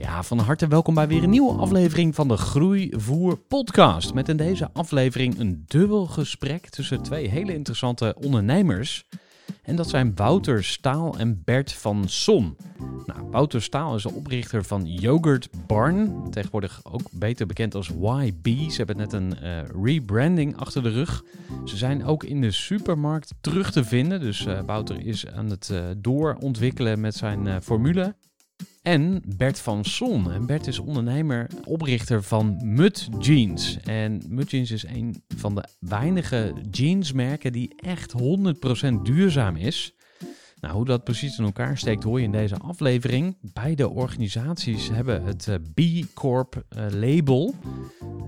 Ja, van harte welkom bij weer een nieuwe aflevering van de Groeivoer podcast. Met in deze aflevering een dubbel gesprek tussen twee hele interessante ondernemers. En dat zijn Wouter Staal en Bert van Son. Nou, Wouter Staal is de oprichter van Yogurt Barn, tegenwoordig ook beter bekend als YB. Ze hebben net een eh, rebranding achter de rug. Ze zijn ook in de supermarkt terug te vinden, dus eh, Wouter is aan het eh, doorontwikkelen met zijn formule. En Bert van Son. En Bert is ondernemer, oprichter van Mud Jeans. En Mud Jeans is een van de weinige jeansmerken die echt 100% duurzaam is. Nou, hoe dat precies in elkaar steekt hoor je in deze aflevering. Beide organisaties hebben het eh, B Corp eh, label.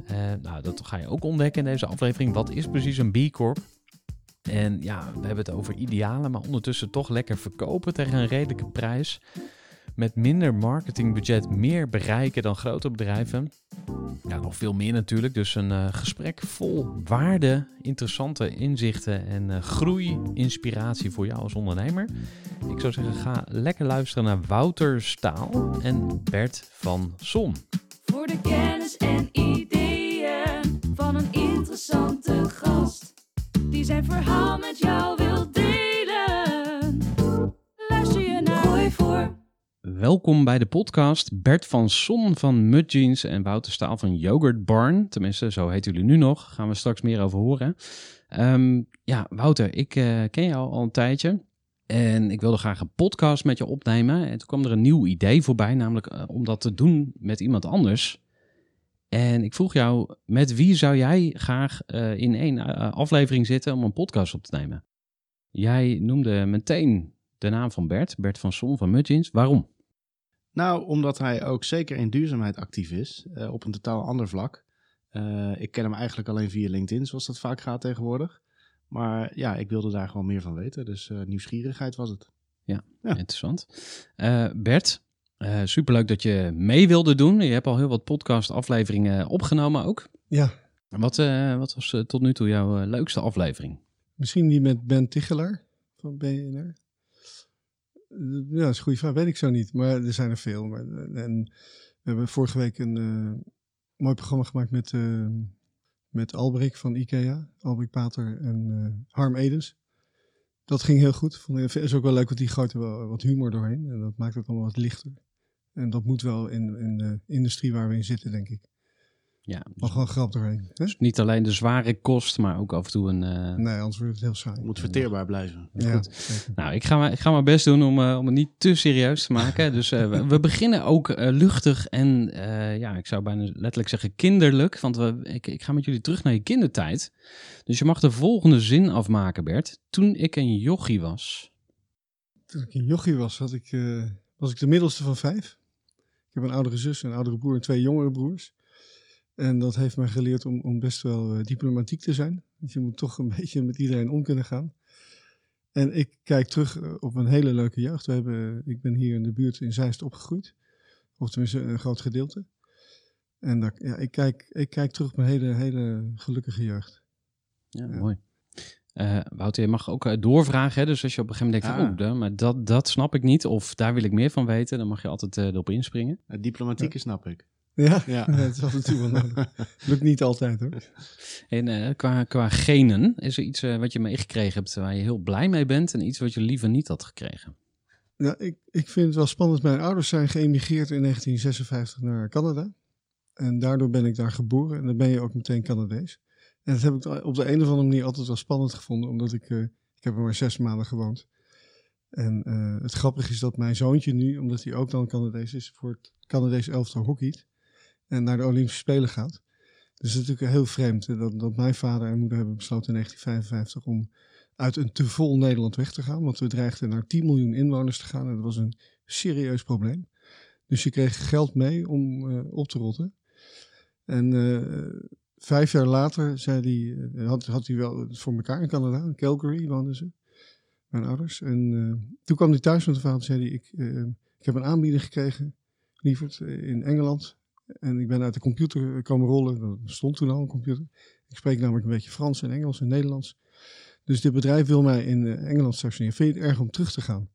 Eh, nou, dat ga je ook ontdekken in deze aflevering. Wat is precies een B Corp? En ja, we hebben het over idealen, maar ondertussen toch lekker verkopen tegen een redelijke prijs met minder marketingbudget meer bereiken dan grote bedrijven. Ja, nog veel meer natuurlijk. Dus een eh, gesprek vol waarde, interessante inzichten en uh, groei-inspiratie voor jou als ondernemer. Ik zou zeggen, ga lekker luisteren naar Wouter Staal en Bert van Son. Voor de kennis en ideeën van een interessante gast. Die zijn verhaal met jou wil delen. Welkom bij de podcast. Bert van Son van Mud Jeans en Wouter Staal van Yogurt Barn. Tenminste, zo heet jullie nu nog. Gaan we straks meer over horen. Ehm, ja, Wouter, ik eh, ken jou al een tijdje. En ik wilde graag een podcast met je opnemen. En toen kwam er een nieuw idee voorbij, namelijk eh, om dat te doen met iemand anders. En ik vroeg jou, met wie zou jij graag eh, in één aflevering zitten om een podcast op te nemen? Jij noemde meteen de naam van Bert, Bert van Son van Mud Jeans. Waarom? Nou, omdat hij ook zeker in duurzaamheid actief is, eh, op een totaal ander vlak. Eh, ik ken hem eigenlijk alleen via LinkedIn, zoals dat vaak gaat tegenwoordig. Maar ja, ik wilde daar gewoon meer van weten, dus eh, nieuwsgierigheid was het. Ja. Interessant. Eh, Bert, eh, superleuk dat je mee wilde doen. Je hebt al heel wat podcast-afleveringen opgenomen ook. Ja, Wat, eh, wat was tot nu toe jouw leukste aflevering? misschien die met Ben Tichelaar van BNR. Eh, Ja, dat is een goede vraag. Weet ik zo niet, maar er zijn er veel. Eh, en we hebben vorige week een eh, mooi programma gemaakt met, met Albrecht van IKEA. Albrecht Pater en eh, Harm Edens. Dat ging heel goed. Ik, is ook wel leuk, want die gooit er wel wat humor doorheen. En dat maakt het allemaal wat lichter. En dat moet wel in, in de industrie waar we in zitten, denk ik. Ja, Maar gewoon grap doorheen. Hè? dus niet alleen de zware kost, maar ook af en toe een... eh, Nee, anders wordt het heel saai. Moet verteerbaar blijven. Ja, goed. Nou, ik ga, maar- ik ga mijn best doen om, eh, om het niet te serieus te maken. Dus eh, we, we beginnen ook eh, luchtig en eh, ja, ik zou bijna letterlijk zeggen kinderlijk. Want we, ik, ik ga met jullie terug naar je kindertijd. Dus je mag de volgende zin afmaken, Bert. Toen ik een jochie was. Toen ik een jochie was, had ik, eh, was ik de middelste van vijf. Ik heb een oudere zus, een oudere broer en twee jongere broers. En dat heeft mij geleerd om, om best wel eh, diplomatiek te zijn. Want je moet toch een beetje met iedereen om kunnen gaan. En ik kijk terug eh, op een hele leuke jeugd. We hebben, ik ben hier in de buurt in Zeist opgegroeid. Of tenminste een groot gedeelte. En daar, ja, ik, kijk, ik kijk terug op een hele, hele gelukkige jeugd. Ja, Ja. mooi. Eh, Wouter, je mag ook eh, doorvragen. Hè? Dus als je op een gegeven moment denkt, van, Ah. oh, maar dat, dat snap ik niet. Of daar wil ik meer van weten. Dan mag je altijd eh, erop inspringen. Het diplomatieke snap ik. Ja, Ja. dat is af en toe wel nodig. Lukt niet altijd hoor. En eh, qua, qua genen, is er iets eh, wat je meegekregen hebt waar je heel blij mee bent. En iets wat je liever niet had gekregen? Ja, ik, ik vind het wel spannend. Mijn ouders zijn geëmigreerd in 1956 naar Canada. En daardoor ben ik daar geboren. En dan ben je ook meteen Canadees. En dat heb ik op de een of andere manier altijd wel spannend gevonden. Omdat ik, eh, ik heb er maar zes maanden gewoond. En het grappige is dat mijn zoontje nu, omdat hij ook dan Canadees is, voor het Canadees elftal hockeyt. En naar de Olympische Spelen gaat. Dus het is natuurlijk heel vreemd hè, dat, dat mijn vader en moeder hebben besloten in 1955 om uit een te vol Nederland weg te gaan. Want we dreigden naar 10 miljoen inwoners te gaan. En dat was een serieus probleem. Dus je kreeg geld mee om eh, op te rotten. En eh, vijf jaar later zei eh, had, had hij wel voor elkaar in Canada. In Calgary woonden ze. Mijn ouders. En eh, toen kwam hij thuis met de vader en zei ik, eh, ik heb een aanbieding gekregen, lieverd, eh, in Engeland. En ik ben uit de computer komen rollen. Er stond toen al een computer. Ik spreek namelijk een beetje Frans en Engels en Nederlands. Dus dit bedrijf wil mij in eh, Engeland stationeren. Vind je het erg om terug te gaan?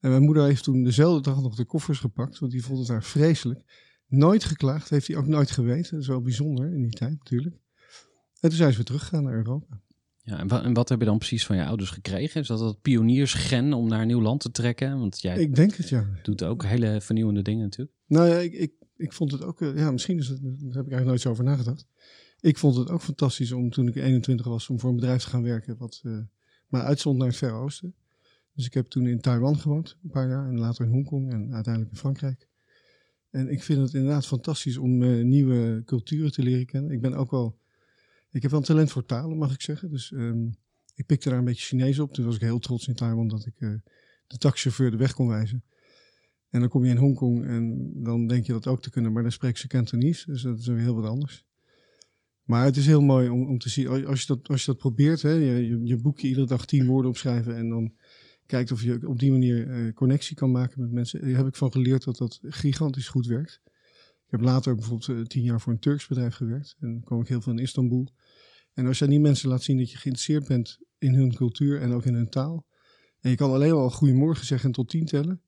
En mijn moeder heeft toen dezelfde dag nog de koffers gepakt, want die vond het daar vreselijk. Nooit geklaagd, heeft hij ook nooit geweten. Dat is wel bijzonder in die tijd natuurlijk. En toen zijn ze weer teruggegaan naar Europa. Ja, en, wa- en wat heb je dan precies van je ouders gekregen? Is dat dat pioniersgen om naar een nieuw land te trekken? Want jij Ik denk het, ja. doet ook hele vernieuwende dingen natuurlijk. Nou ja, ik, ik, ik vond het ook, eh, ja, misschien daar heb ik eigenlijk nooit zo over nagedacht. Ik vond het ook fantastisch om toen ik 21 was, om voor een bedrijf te gaan werken wat eh mij uitzond naar het Verre Oosten. Dus ik heb toen in Taiwan gewoond, een paar jaar, en later in Hongkong en uiteindelijk in Frankrijk. En ik vind het inderdaad fantastisch om eh, nieuwe culturen te leren kennen. Ik ben ook wel, ik heb wel een talent voor talen, mag ik zeggen. Dus ehm, ik pikte daar een beetje Chinees op. Toen was ik heel trots in Taiwan dat ik de taxichauffeur de weg kon wijzen. En dan kom je in Hongkong en dan denk je dat ook te kunnen, maar dan spreekt ze Cantonese. Dus dat is weer heel wat anders. Maar het is heel mooi om, om te zien, als je dat, als je dat probeert, hè, je, je, je boekje iedere dag tien woorden opschrijven en dan kijkt of je op die manier eh, connectie kan maken met mensen. Daar heb ik van geleerd dat dat gigantisch goed werkt. Ik heb later bijvoorbeeld eh, tien jaar voor een Turks bedrijf gewerkt en dan kwam ik heel veel in Istanbul. En als je aan die mensen laat zien dat je geïnteresseerd bent in hun cultuur en ook in hun taal, en je kan alleen al goedemorgen zeggen en tot tien tellen,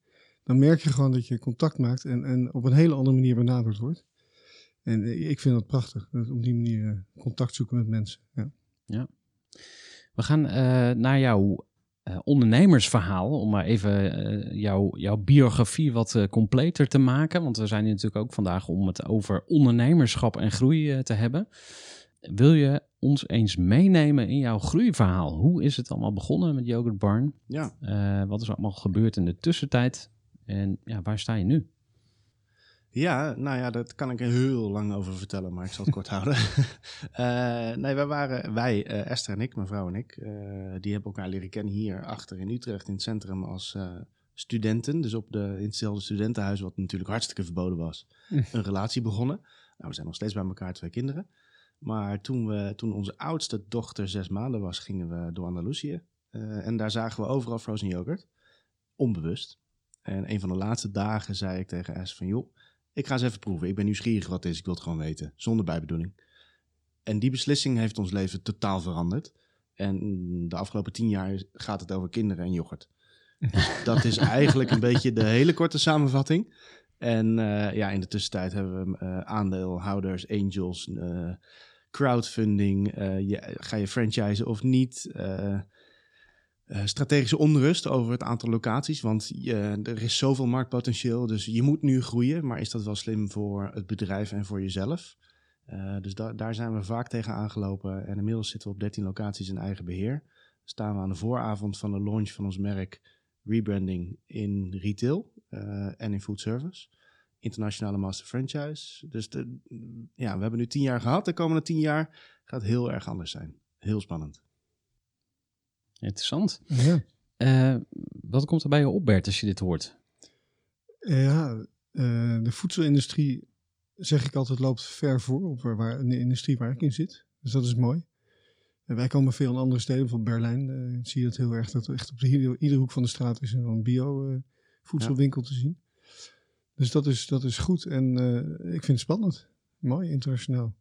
dan merk je gewoon dat je contact maakt en, en op een hele andere manier benaderd wordt. En eh, ik vind dat prachtig, dat op die manier eh, contact zoeken met mensen. Ja. We gaan eh, naar jouw eh, ondernemersverhaal. Om maar even jouw, jouw biografie wat eh, completer te maken. Want we zijn hier natuurlijk ook vandaag om het over ondernemerschap en groei te hebben. Wil je ons eens meenemen in jouw groeiverhaal? Hoe is het allemaal begonnen met Yogurt Barn? Ja, Eh, wat is er allemaal gebeurd in de tussentijd? En ja, waar sta je nu? Ja, nou ja, daar kan ik er heel lang over vertellen, maar ik zal het kort houden. Eh, nee, wij waren, wij, eh, Esther en ik, mijn vrouw en ik, eh, die hebben elkaar leren kennen hier achter in Utrecht in het centrum als studenten. Dus op de, in hetzelfde studentenhuis, wat natuurlijk hartstikke verboden was, een relatie begonnen. Nou, we zijn nog steeds bij elkaar, twee kinderen. Maar toen, we, toen onze oudste dochter zes maanden was, gingen we door Andalusië. En daar zagen we overal frozen yogurt, onbewust. En een van de laatste dagen zei ik tegen Esther van, joh, ik ga eens even proeven. Ik ben nieuwsgierig wat het is. Ik wil het gewoon weten. Zonder bijbedoeling. En die beslissing heeft ons leven totaal veranderd. En de afgelopen tien jaar gaat het over kinderen en yoghurt. Dus dat is eigenlijk een beetje de hele korte samenvatting. En eh, ja, in de tussentijd hebben we eh, aandeelhouders, angels, eh, crowdfunding. je, ga je franchisen of niet? Eh, eh, strategische onrust over het aantal locaties. Want je, er is zoveel marktpotentieel. Dus je moet nu groeien. Maar is dat wel slim voor het bedrijf en voor jezelf? Eh, dus da- daar zijn we vaak tegen aangelopen. En inmiddels zitten we op 13 locaties in eigen beheer. Staan we aan de vooravond van de launch van ons merk rebranding in retail eh, en in food service. Internationale master franchise. Dus de, ja, we hebben nu 10 jaar gehad. De komende 10 jaar gaat heel erg anders zijn. Heel spannend. Interessant. Ja, Eh, wat komt er bij je op, Bert, als je dit hoort? ja eh, de voedselindustrie, zeg ik altijd, loopt ver voor op waar, in de industrie waar ik in zit. Dus dat is mooi. En wij komen veel in andere steden, bijvoorbeeld Berlijn. eh, zie je het heel erg, dat er echt op de, ieder- iedere hoek van de straat is een bio-voedselwinkel te zien. Dus dat is, dat is goed en ik vind het spannend. Mooi, internationaal.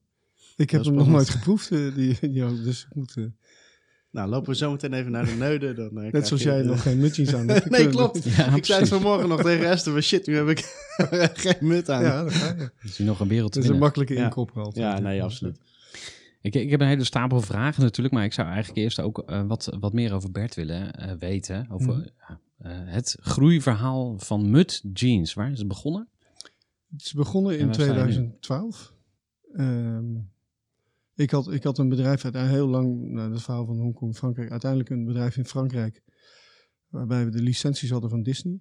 Ik heb hem nog nooit geproefd, die, die, dus ik moet... Nou, lopen we zo meteen even naar de neuden. Dan, eh, Net zoals jij nog geen mutjes aan hebt. nee, klopt. Ja, ik zei het vanmorgen nog tegen Esther. maar Shit, nu heb ik geen mut aan. Ja, dat ga je. Is nog een wereld te Dat is een makkelijke inkopper altijd. Ja, nee, absoluut. Ik, ik heb een hele stapel vragen natuurlijk, maar ik zou eigenlijk eerst ook eh, wat, wat meer over Bert willen eh, weten. Over Mhm. eh, het groeiverhaal van Mut Jeans. Waar is het begonnen? Het is begonnen En in waar sta je nu? 2012. Ehm, ik, had, ik had een bedrijf uit heel lang, nou, dat verhaal van Hongkong, Frankrijk, uiteindelijk een bedrijf in Frankrijk, waarbij we de licenties hadden van Disney.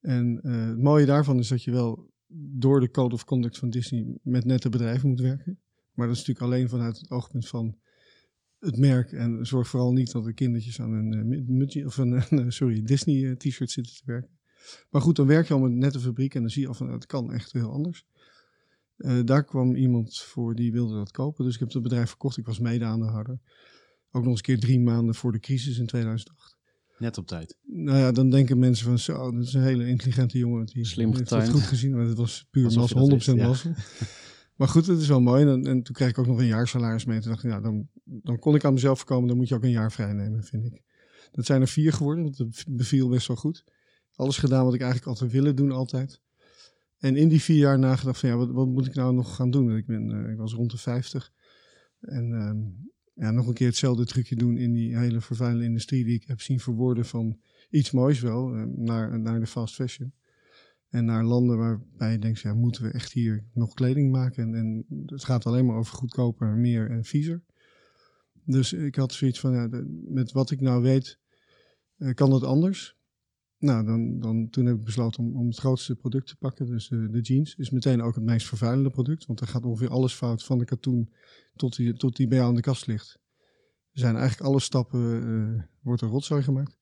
En eh, het mooie daarvan is dat je wel door de code of conduct van Disney met nette bedrijven moet werken. Maar dat is natuurlijk alleen vanuit het oogpunt van het merk. En zorg vooral niet dat er kindertjes aan een, eh, of een sorry, Disney eh, t-shirt zitten te werken. Maar goed, dan werk je al met nette fabriek en dan zie je al van, nou, het kan echt heel anders. Eh, daar kwam iemand voor die wilde dat kopen. Dus ik heb het bedrijf verkocht. Ik was mede-aandeelhouder. Ook nog eens een keer drie maanden voor de crisis in 2008. Net op tijd. Nou ja, dan denken mensen van zo, dat is een hele intelligente jongen. Die Slim heeft het goed gezien, maar het was puur Alsof je 100% dat wist, ja. Maar goed, het is wel mooi. En, en toen kreeg ik ook nog een jaarsalaris mee. Toen dacht ik, ja, dan, dan kon ik aan mezelf voorkomen. Dan moet je ook een jaar vrij nemen, vind ik. Dat zijn er vier geworden. Dat beviel best wel goed. Alles gedaan wat ik eigenlijk altijd willen doen, altijd. En in die vier jaar nagedacht van, ja, wat, wat moet ik nou nog gaan doen? Ik, ben, eh, ik was rond de 50. En ehm, ja, nog een keer hetzelfde trucje doen in die hele vervuilende industrie die ik heb zien verwoorden van iets moois wel, eh, naar, naar de fast fashion. En naar landen waarbij je denkt, ja, moeten we echt hier nog kleding maken? En, het gaat alleen maar over goedkoper, meer en viezer. Dus ik had zoiets van, ja, met wat ik nou weet, eh, kan dat anders. Nou, dan, dan, toen heb ik besloten om, om het grootste product te pakken, dus de, de jeans. Is meteen ook het meest vervuilende product, want er gaat ongeveer alles fout, van de katoen tot die, tot die bij jou in de kast ligt. Er zijn eigenlijk alle stappen, eh, wordt er rotzooi gemaakt.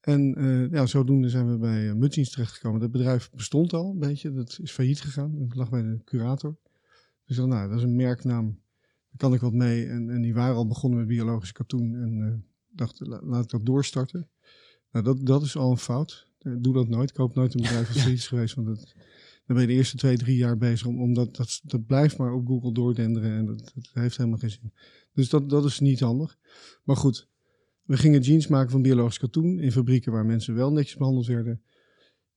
En eh, ja, zodoende zijn we bij uh, Mudjeans terechtgekomen. Dat bedrijf bestond al een beetje, dat is failliet gegaan. Het lag bij de curator. Dus dan, nou, dat is een merknaam, daar kan ik wat mee. En, en die waren al begonnen met biologisch katoen. En eh dacht, la- laat ik dat doorstarten. Nou, dat, dat is al een fout. Eh, Doe dat nooit. Ik hoop nooit een bedrijf failliet is geweest. Want dat, dan ben je de eerste twee, drie jaar bezig. Om, omdat dat, dat blijft maar op Google doordenderen. En dat, dat heeft helemaal geen zin. Dus dat, dat is niet handig. Maar goed, we gingen jeans maken van biologisch katoen. In fabrieken waar mensen wel netjes behandeld werden.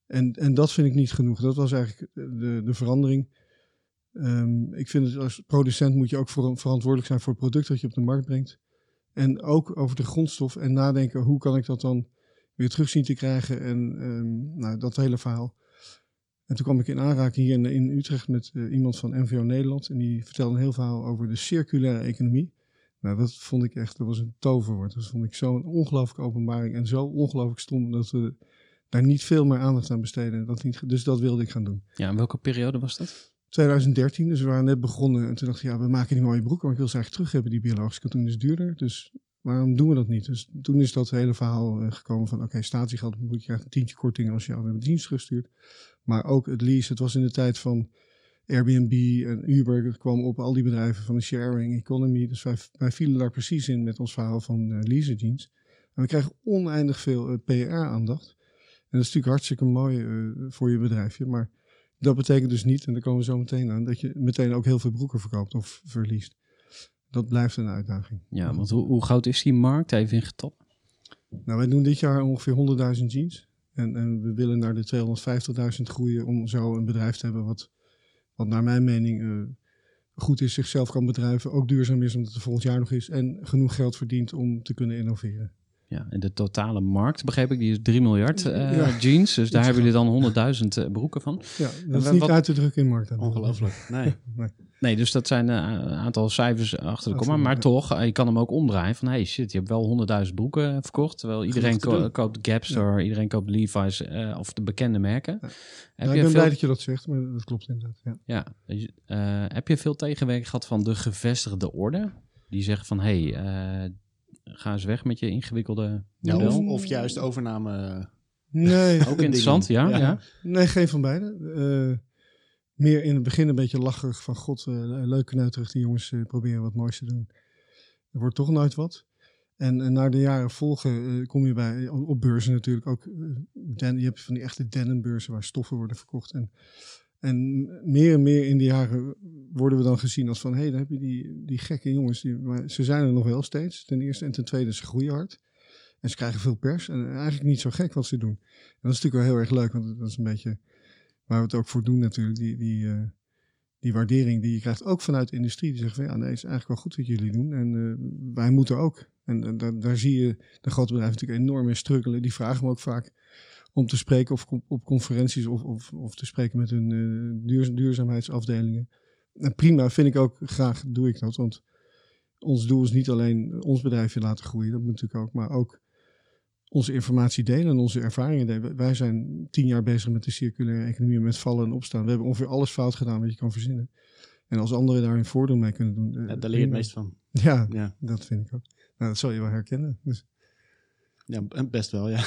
En, en dat vind ik niet genoeg. Dat was eigenlijk de, de verandering. Ehm, ik vind het als producent moet je ook voor, verantwoordelijk zijn voor het product dat je op de markt brengt. En ook over de grondstof en nadenken hoe kan ik dat dan weer terug zien te krijgen. En ehm, nou, dat hele verhaal. En toen kwam ik in aanraking hier in, in Utrecht met eh, iemand van NVO Nederland. En die vertelde een heel verhaal over de circulaire economie. Nou, dat vond ik echt, dat was een toverwoord. Dat vond ik zo'n ongelooflijke openbaring. En zo ongelooflijk stom dat we daar niet veel meer aandacht aan besteden. Dat niet, dus dat wilde ik gaan doen. Ja, in welke periode was dat? 2013, dus we waren net begonnen. En toen dacht ik, ja, we maken die mooie broeken, maar ik wil ze eigenlijk terug hebben. Die biologische katoen is duurder, dus waarom doen we dat niet? Dus toen is dat hele verhaal eh, gekomen van, oké, statiegeld moet je krijgt een tientje korting als je hebt dienst gestuurd. Maar ook het lease, het was in de tijd van Airbnb en Uber, het kwam op al die bedrijven van de sharing economy. Dus wij, wij vielen daar precies in met ons verhaal van eh lease jeans. En we krijgen oneindig veel eh, PR-aandacht. En dat is natuurlijk hartstikke mooi voor je bedrijfje, maar dat betekent dus niet, en daar komen we zo meteen aan, dat je meteen ook heel veel broeken verkoopt of verliest. Dat blijft een uitdaging. Ja, want hoe, hoe groot is die markt? Even in getallen. Nou, wij doen dit jaar ongeveer 100.000 jeans. En, en we willen naar de 250.000 groeien om zo een bedrijf te hebben wat, wat naar mijn mening eh, goed is, zichzelf kan bedrijven, ook duurzaam is omdat het volgend jaar nog is en genoeg geld verdient om te kunnen innoveren. Ja, en de totale markt, begreep ik, die is 3 miljard eh, Ja. jeans. Dus daar hebben jullie dan 100.000 eh, broeken van. Ja, dat is niet wat- uit te drukken in markt. Ongelooflijk. Nee. Nee, dus dat zijn eh, een aantal cijfers achter de komma. Maar ja. toch, je kan hem ook omdraaien van... hey shit, je hebt wel 100.000 broeken verkocht. Terwijl iedereen te ko- doen. koopt Gapstore, iedereen koopt Levi's eh, of de bekende merken. Ja. Heb, Nou, ik je ben veel, blij dat je dat zegt, maar dat klopt inderdaad. Ja. ja, eh, heb je veel tegenwerking gehad van de gevestigde orde? Die zeggen van, hey, eh, ga eens weg met je ingewikkelde Ja, model. of, of juist overname. Nee, Ook interessant, ja, ja. Ja. Nee, geen van beide. Eh, meer in het begin een beetje lacherig van god, eh leuke neuterig, die jongens eh, proberen wat moois te doen. Er wordt toch nooit wat. En, en na de jaren volgen eh, kom je bij, op beurzen natuurlijk ook, eh, den, je hebt van die echte denimbeurzen waar stoffen worden verkocht. En, En meer en meer in de jaren worden we dan gezien als van... hé, hey, dan heb je die, die gekke jongens. Die, maar ze zijn er nog wel steeds, ten eerste. En ten tweede, ze groeien hard. En ze krijgen veel pers. En eigenlijk niet zo gek wat ze doen. En dat is natuurlijk wel heel erg leuk, want dat is een beetje waar we het ook voor doen natuurlijk. Die, die, uh, die waardering die je krijgt ook vanuit de industrie. Die zegt van ja, nee, is eigenlijk wel goed wat jullie doen. En uh, wij moeten ook. En uh, daar, daar zie je de grote bedrijven natuurlijk enorm in struggelen. Die vragen me ook vaak om te spreken of op conferenties of, of, of te spreken met hun duur, duurzaamheidsafdelingen. En prima, vind ik ook graag, doe ik dat. Want ons doel is niet alleen ons bedrijfje laten groeien, dat moet natuurlijk ook, maar ook onze informatie delen en onze ervaringen delen. Wij zijn tien jaar bezig met de circulaire economie, met vallen en opstaan. We hebben ongeveer alles fout gedaan wat je kan verzinnen. En als anderen daar een voordeel mee kunnen doen. Ja, daar leer je het meest van. Ja, ja, dat vind ik ook. Nou, dat zal je wel herkennen. Dus. Ja, best wel, ja.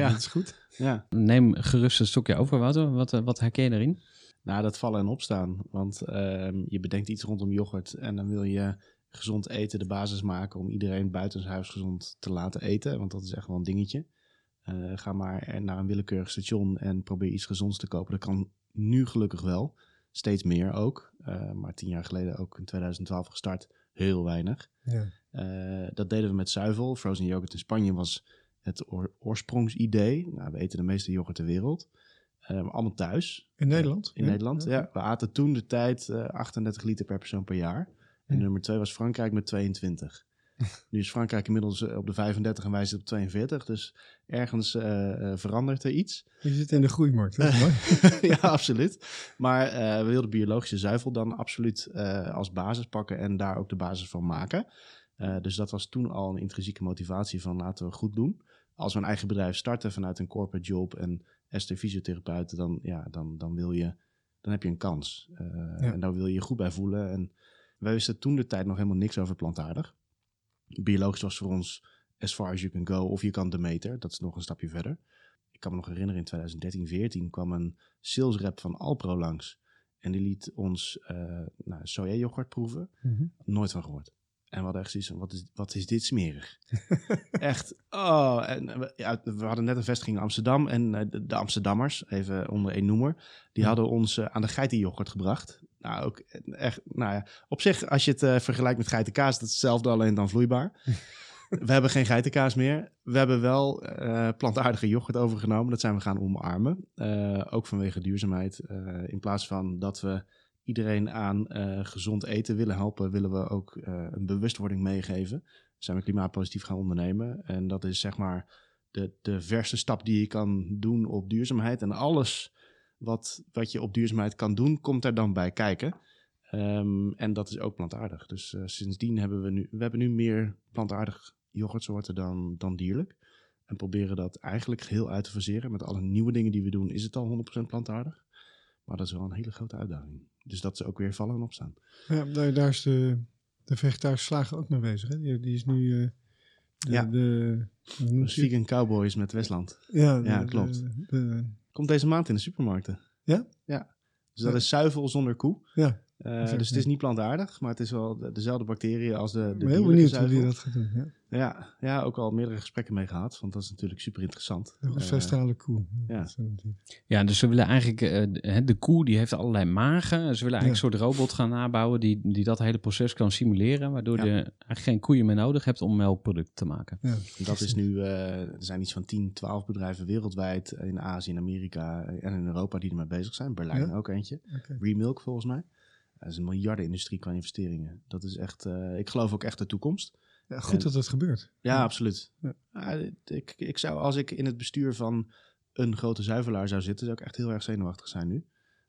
ja. Dat is goed. Ja. Neem gerust een stokje over, Wouter. Wat, wat herken je erin? Nou, dat vallen en opstaan. Want uh, je bedenkt iets rondom yoghurt en dan wil je gezond eten de basis maken om iedereen buitenshuis gezond te laten eten. Want dat is echt wel een dingetje. Uh, ga maar naar een willekeurig station en probeer iets gezonds te kopen. Dat kan nu gelukkig wel. Steeds meer ook. Uh, maar tien jaar geleden ook in 2012 gestart. Heel weinig. Ja. Uh, dat deden we met zuivel. Frozen yoghurt in Spanje was het oor oorsprongsidee. Nou, we eten de meeste yoghurt ter wereld. Uh, allemaal thuis. In Nederland? In ja. Nederland, ja. ja. We aten toen de tijd 38 liter per persoon per jaar. En nummer 2 was Frankrijk met 22. Nu is Frankrijk inmiddels op de 35 en wij zitten op 42. Dus ergens uh, uh, verandert er iets. Je zit in de groeimarkt. Hè? ja, absoluut. Maar uh, we wilden biologische zuivel dan absoluut als basis pakken en daar ook de basis van maken. dus dat was toen al een intrinsieke motivatie van laten we goed doen. Als we een eigen bedrijf starten vanuit een corporate job en Esther fysiotherapeuten, dan, ja, dan, dan, wil je, dan heb je een kans. Ja. En daar wil je je goed bij voelen. En wij wisten toen de tijd nog helemaal niks over plantaardig. Biologisch was voor ons as far as you can go, of je kan de meter. Dat is nog een stapje verder. Ik kan me nog herinneren, in 2013, 14 kwam een sales rep van Alpro langs. En die liet ons uh, nou, proeven. Mhm. Mm -hmm. Nooit van gehoord. En we hadden echt zoiets van, wat is, wat is dit smerig? echt, oh. En we, ja, we, hadden net een vestiging in Amsterdam. En uh, de, de, Amsterdammers, even onder één noemer, die ja. hadden ons uh, aan de geitenyoghurt gebracht. Nou, ook echt, nou ja, op zich, als je het uh, vergelijkt met geitenkaas, dat is hetzelfde, alleen dan vloeibaar. we hebben geen geitenkaas meer. We hebben wel uh, plantaardige yoghurt overgenomen. Dat zijn we gaan omarmen. Uh, ook vanwege duurzaamheid. In plaats van dat we iedereen aan gezond eten willen helpen, willen we ook een bewustwording meegeven. Zijn we klimaatpositief gaan ondernemen. En dat is zeg maar de, de verste stap die je kan doen op duurzaamheid. En alles wat, wat je op duurzaamheid kan doen, komt er dan bij kijken. Um, en dat is ook plantaardig. Dus uh, sindsdien hebben we nu, we hebben nu meer plantaardig yoghurtsoorten dan, dan dierlijk. En proberen dat eigenlijk geheel uit te faseren. Met alle nieuwe dingen die we doen, is het al 100% plantaardig. Maar dat is wel een hele grote uitdaging. Dus dat is ook weer vallen en opstaan. Ja, daar, is de, de vegetarische slager ook mee bezig. Hè? Die, die is nu uh, de, ja. de, de vegan cowboys met Westland. Ja, klopt. De, Komt deze maand in de supermarkten. Ja? Ja. Dus dat is zuivel zonder koe. Ja. Uh, dus het is niet plantaardig, maar het is wel de, dezelfde bacteriën als de, de heel benieuwd hoe die dat gaat doen. Ja. Ja, ja, ook al meerdere gesprekken mee gehad, want dat is natuurlijk super interessant. Een festrale koe. Ja. ja, dus ze willen eigenlijk, uh, de koe die heeft allerlei magen. Ze willen eigenlijk ja. een soort robot gaan nabouwen die, die dat hele proces kan simuleren, waardoor ja. je eigenlijk geen koeien meer nodig hebt om melkproducten te maken. Ja. Dat is nu, uh, er zijn iets van 10, 12 bedrijven wereldwijd in Azië, in Amerika en in Europa die ermee bezig zijn. Berlijn ook eentje. Okay. Remilk volgens mij. Dat is een miljardenindustrie qua investeringen. Dat is echt, uh, ik geloof ook echt de toekomst. Ja, goed en, dat het gebeurt. Ja, absoluut. Ja. Ik, ik zou, als ik in het bestuur van een grote zuivelaar zou zitten, zou ik echt heel erg zenuwachtig zijn nu.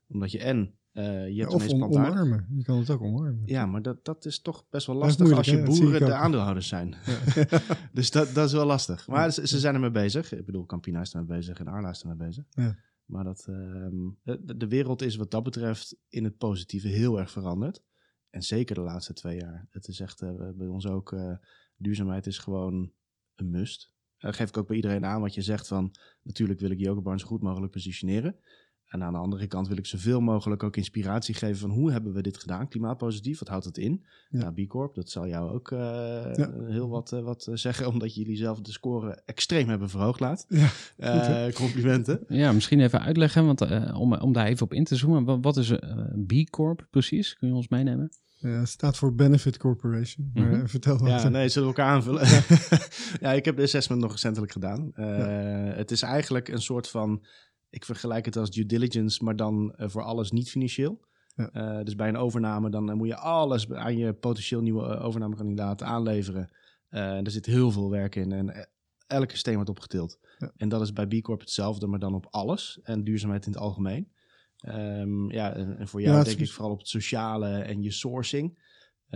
Omdat je en, uh, je hebt ja, of om, omarmen. Je kan het ook omarmen. Ja, maar dat, dat is toch best wel lastig als je boeren de aandeelhouders zijn. dus dat, dat is wel lastig. Maar ze, ze, zijn ermee bezig. Ik bedoel, Campina is ermee bezig en Arla is ermee bezig. Maar dat, uh, de, de, wereld is wat dat betreft in het positieve heel erg veranderd. En zeker de laatste twee jaar. Het is echt uh, bij ons ook, uh, duurzaamheid is gewoon een must. Dat geef ik ook bij iedereen aan wat je zegt van, natuurlijk wil ik Yoga Barn zo goed mogelijk positioneren. En aan de andere kant wil ik zoveel mogelijk ook inspiratie geven van hoe hebben we dit gedaan, klimaatpositief, wat houdt het in? Ja. Nou, B Corp, dat zal jou ook eh, Ja. heel wat, eh, wat eh, zeggen, omdat jullie zelf de score extreem hebben verhoogd laat. Ja, Eh, goed, complimenten. Ja, misschien even uitleggen, want eh, om, om daar even op in te zoomen. Wat, wat is eh, B Corp precies? Kun je ons meenemen? Ja, het staat voor Benefit Corporation. Maar Mhm. vertel wat. Ja, nee, zullen we elkaar aanvullen? ja, ik heb de assessment nog recentelijk gedaan. Eh, Het is eigenlijk een soort van, ik vergelijk het als due diligence, maar dan eh, voor alles niet financieel. Ja. Eh, dus bij een overname, dan eh, moet je alles aan je potentieel nieuwe overnamekandidaat aanleveren. En er zit heel veel werk in en elke steen wordt opgetild. Ja. En dat is bij B Corp hetzelfde, maar dan op alles. En duurzaamheid in het algemeen. Ehm, ja, en, en voor jou Ja, denk is- ik vooral op het sociale en je sourcing.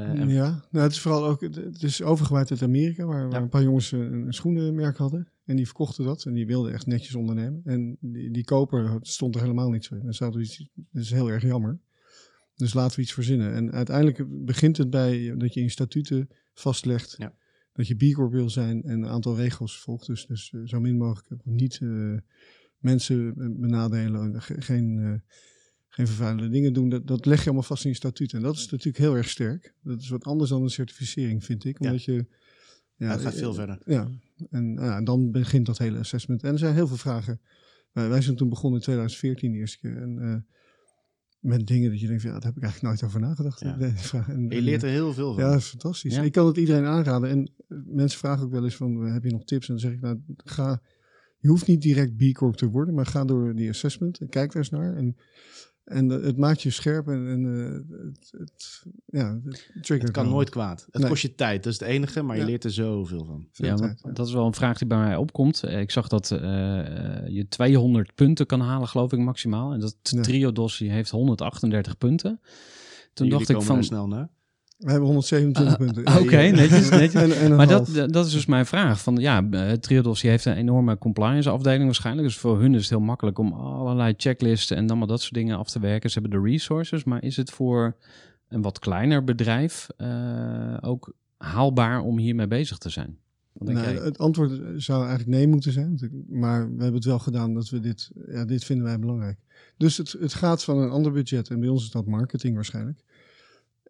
Eh, Ja, nou, het is vooral ook, het- is overgewaaid uit Amerika, waar, waar een paar jongens een, een schoenenmerk hadden. En die verkochten dat en die wilden echt netjes ondernemen. En die, die koper stond er helemaal niet zo in. En zaten we iets, dat is heel erg jammer. Dus laten we iets verzinnen. En uiteindelijk begint het bij dat je in statuten vastlegt Ja. dat je B Corp wil zijn en een aantal regels volgt. Dus, dus eh, zo min mogelijk niet eh, mensen benadelen, ge- geen... geen vervuilende dingen doen. Dat, dat leg je allemaal vast in je statuut. En dat is natuurlijk heel erg sterk. Dat is wat anders dan een certificering, vind ik. Ja. Omdat je... Ja, het gaat veel eh, verder. Ja, en nou ja, dan begint dat hele assessment. En er zijn heel veel vragen. Wij, wij zijn toen begonnen in 2014 de eerste keer. En eh, met dingen dat je denkt, ja, daar heb ik eigenlijk nooit over nagedacht. Ja. En, je leert er heel veel van. Ja, dat is fantastisch. Ja. Ik kan het iedereen aanraden. En eh, mensen vragen ook wel eens van, heb je nog tips? En dan zeg ik, nou, ga... Je hoeft niet direct B Corp te worden, maar ga door die assessment en kijk daar eens naar. En, en eh, het maakt je scherp en, en eh, het, het, ja, het triggert Het kan wel. nooit kwaad. Het Nee. kost je tijd, dat is het enige, maar je leert er zoveel van. Veel ja, tijd, dat is wel een vraag die bij mij opkomt. Eh, Ik zag dat eh, je 200 punten kan halen, geloof ik, maximaal. En dat Ja. Triodos die heeft 138 punten. Toen dacht ik van... snel naar. We hebben 127 punten. Ah, Oké, netjes, netjes. En, en een Maar half. dat, dat is dus mijn vraag. Van, ja, eh, Triodos heeft een enorme compliance afdeling waarschijnlijk. Dus voor hun is het heel makkelijk om allerlei checklisten en allemaal dat soort dingen af te werken. Ze hebben de resources, maar is het voor een wat kleiner bedrijf eh, ook haalbaar om hiermee bezig te zijn? Nou, het antwoord zou eigenlijk nee moeten zijn. Maar we hebben het wel gedaan dat we dit, ja, dit vinden wij belangrijk. Dus het, het gaat van een ander budget. En bij ons is dat marketing waarschijnlijk.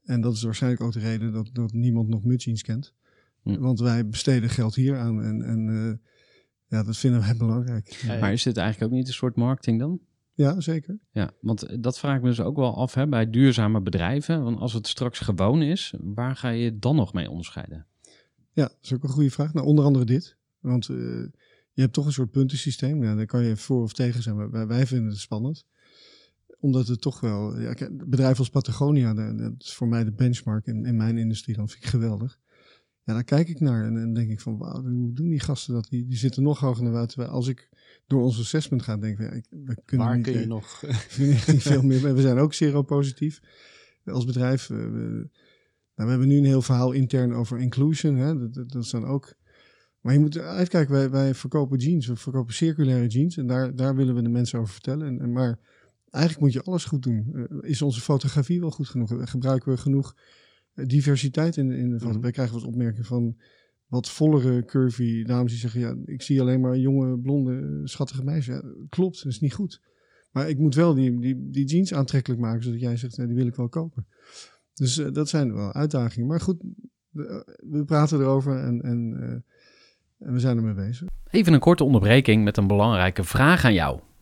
En dat is waarschijnlijk ook de reden dat, dat niemand nog Mudjeans kent. Hm. Want wij besteden geld hier aan. En, en eh, ja, dat vinden wij belangrijk. Ja, ja. Maar is dit eigenlijk ook niet een soort marketing dan? Ja, zeker. Ja, want dat vraag ik me dus ook wel af hè, bij duurzame bedrijven. Want als het straks gewoon is, waar ga je dan nog mee onderscheiden? Ja, dat is ook een goede vraag. Nou, onder andere dit. Want eh, je hebt toch een soort puntensysteem. Ja, daar kan je voor of tegen zijn. Maar wij, wij vinden het spannend. Omdat het toch wel... Ja, bedrijven als Patagonia, dat is voor mij de benchmark in, in mijn industrie. Dan vind ik geweldig. Ja, daar kijk ik naar en dan denk ik van... Wauw, hoe doen die gasten dat? Die, die zitten nog hoger naar buiten. Terwijl als ik door ons assessment ga, denk ik... Ja, ik we kunnen Waar niet, kun je eh, nog... niet veel meer. We zijn ook seropositief als bedrijf. eh, We, nou, we hebben nu een heel verhaal intern over inclusion. Hè? Dat, dat, dat is dan ook. Maar je moet uitkijken, wij, wij verkopen jeans, we verkopen circulaire jeans. En daar, daar willen we de mensen over vertellen. En, en, maar eigenlijk moet je alles goed doen. Eh, is onze fotografie wel goed genoeg? Gebruiken we genoeg eh, diversiteit in, in de foto? Mhm. Wij krijgen wat opmerkingen van wat vollere, curvy dames die zeggen... ja, ik zie alleen maar jonge, blonde, schattige meisjes. Ja, klopt, dat is niet goed. Maar ik moet wel die, die, die jeans aantrekkelijk maken, zodat jij zegt, nee, die wil ik wel kopen. Dus eh, dat zijn wel uitdagingen. Maar goed, we, praten erover en, en, eh, en we zijn ermee bezig. Even een korte onderbreking met een belangrijke vraag aan jou.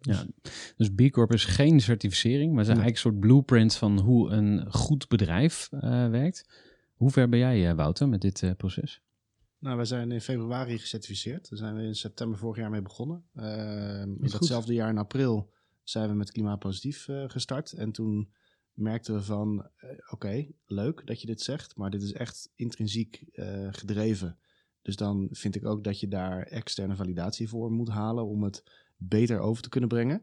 Ja, dus B Corp is geen certificering, maar het is Nee. eigenlijk een soort blueprint van hoe een goed bedrijf eh, werkt. Hoe ver ben jij, eh, Wouter, met dit eh, proces? Nou, wij zijn in februari gecertificeerd. Daar zijn we in september vorig jaar mee begonnen. Ehm, in datzelfde jaar in april zijn we met Klimaatpositief eh, gestart. En toen merkten we van, oké, leuk dat je dit zegt, maar dit is echt intrinsiek eh, gedreven. Dus dan vind ik ook dat je daar externe validatie voor moet halen om het beter over te kunnen brengen.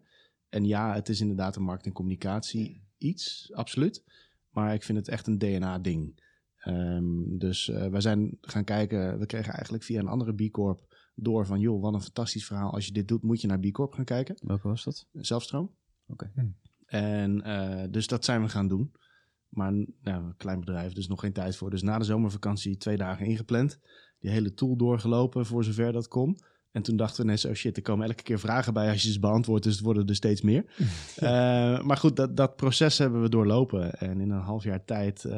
En ja, het is inderdaad een markt- en communicatie iets, absoluut. Maar ik vind het echt een DNA-ding. Ehm, dus eh, wij zijn gaan kijken, we kregen eigenlijk via een andere B Corp door van, joh, wat een fantastisch verhaal. Als je dit doet, moet je naar B Corp gaan kijken. Welke was dat? Zelfstroom. Oké. Hmm. En eh, dus dat zijn we gaan doen. Maar nou, een klein bedrijf, dus nog geen tijd voor. Dus na de zomervakantie twee dagen ingepland. Die hele tool doorgelopen voor zover dat kon. En toen dachten we ineens, oh shit, er komen elke keer vragen bij als je ze beantwoordt. Dus het worden er steeds meer. Eh, maar goed, dat, dat proces hebben we doorlopen. En in een half jaar tijd eh,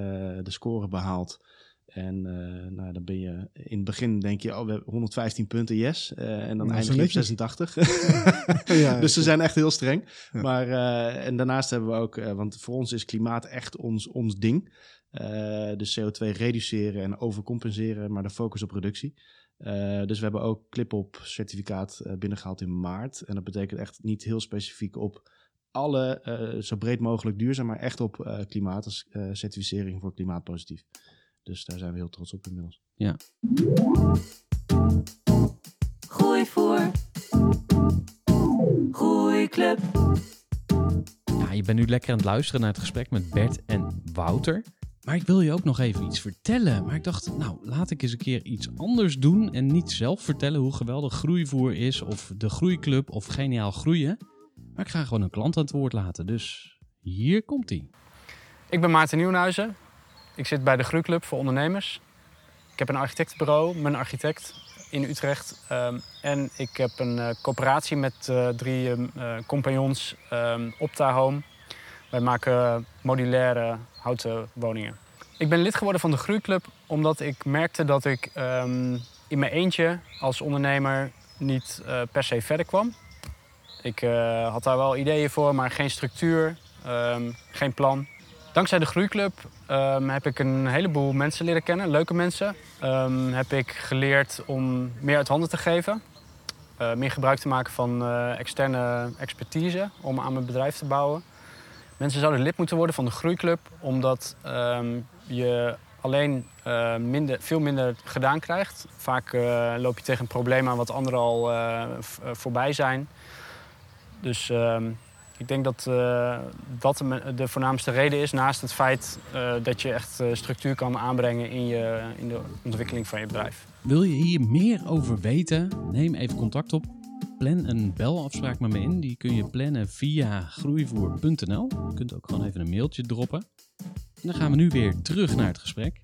de score behaald. En eh, nou, dan ben je in het begin denk je, oh, we hebben 115 punten, yes. En dan eindig je op netjes. 86. Ja, dus ze zijn echt heel streng. Ja. Maar, en daarnaast hebben we ook, want voor ons is klimaat echt ons, ons ding. Dus CO2 reduceren en overcompenseren, maar de focus op reductie. Eh, dus we hebben ook clip-op certificaat eh, binnengehaald in maart. En dat betekent echt niet heel specifiek op alle, eh, zo breed mogelijk duurzaam, maar echt op eh, klimaat als eh, certificering voor klimaatpositief. Dus daar zijn we heel trots op inmiddels. Gooi voor. Groeiclub. Ja, je bent nu lekker aan het luisteren naar het gesprek met Bert en Wouter. Maar ik wil je ook nog even iets vertellen. Maar ik dacht, nou, laat ik eens een keer iets anders doen. En niet zelf vertellen hoe geweldig groeivoer is, of de groeiclub, of geniaal groeien. Maar ik ga gewoon een klant aan het woord laten. Dus hier komt hij. Ik ben Maarten Nieuwenhuizen. Ik zit bij de Groeiclub voor ondernemers. Ik heb een architectenbureau, mijn architect in Utrecht. Ehm, en ik heb een eh, coöperatie met eh, drie ehm, eh, compagnons, ehm Opta Home. Wij maken modulaire houten woningen. Ik ben lid geworden van de Groeiclub omdat ik merkte dat ik ehm, in mijn eentje als ondernemer niet eh, per se verder kwam. Ik eh, had daar wel ideeën voor, maar geen structuur, ehm, geen plan. Dankzij de Groeiclub ehm, heb ik een heleboel mensen leren kennen, leuke mensen. Heb ik geleerd om meer uit handen te geven. Eh, meer gebruik te maken van externe expertise om aan mijn bedrijf te bouwen. Mensen zouden lid moeten worden van de Groeiclub, omdat ehm, je alleen eh, minder, veel minder gedaan krijgt. Vaak eh, loop je tegen een probleem aan wat anderen al eh, voorbij zijn. Dus ehm, ik denk dat dat de, de voornaamste reden is, naast het feit dat je echt structuur kan aanbrengen in, je, in de ontwikkeling van je bedrijf. Wil je hier meer over weten? Neem even contact op. Plan een belafspraak met me in. Die kun je plannen via groeivoer.nl. Je kunt ook gewoon even een mailtje droppen. En dan gaan we nu weer terug naar het gesprek.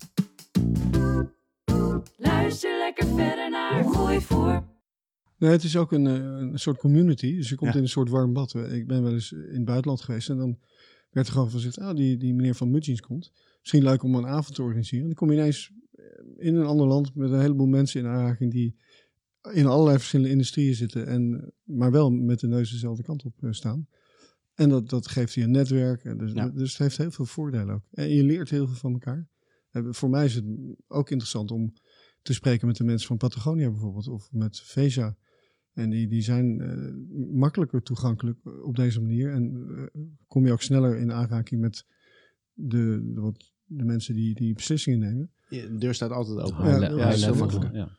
Luister lekker verder naar Gooi voor. Nee, het is ook een, eh, een soort community. Dus je komt Ja. in een soort warm bad. Ik ben wel eens in het buitenland geweest en dan werd er gewoon van gezegd, ah, die, die meneer van Mudgeons komt. Misschien leuk om een avond te organiseren. Dan kom je ineens eh, in een ander land met een heleboel mensen in aanraking die in allerlei verschillende industrieën zitten, en, maar wel met de neus dezelfde kant op eh, staan. En dat, dat geeft je een netwerk. Dus, Ja. dus het heeft heel veel voordelen ook. En je leert heel veel van elkaar. En voor mij is het ook interessant om te spreken met de mensen van Patagonia bijvoorbeeld, of met Veja. En die, die zijn eh, makkelijker toegankelijk op deze manier. En eh, kom je ook sneller in aanraking met de, de, wat, de mensen die, die beslissingen nemen. De deur staat altijd open. Ja, level, makkelijk. ja.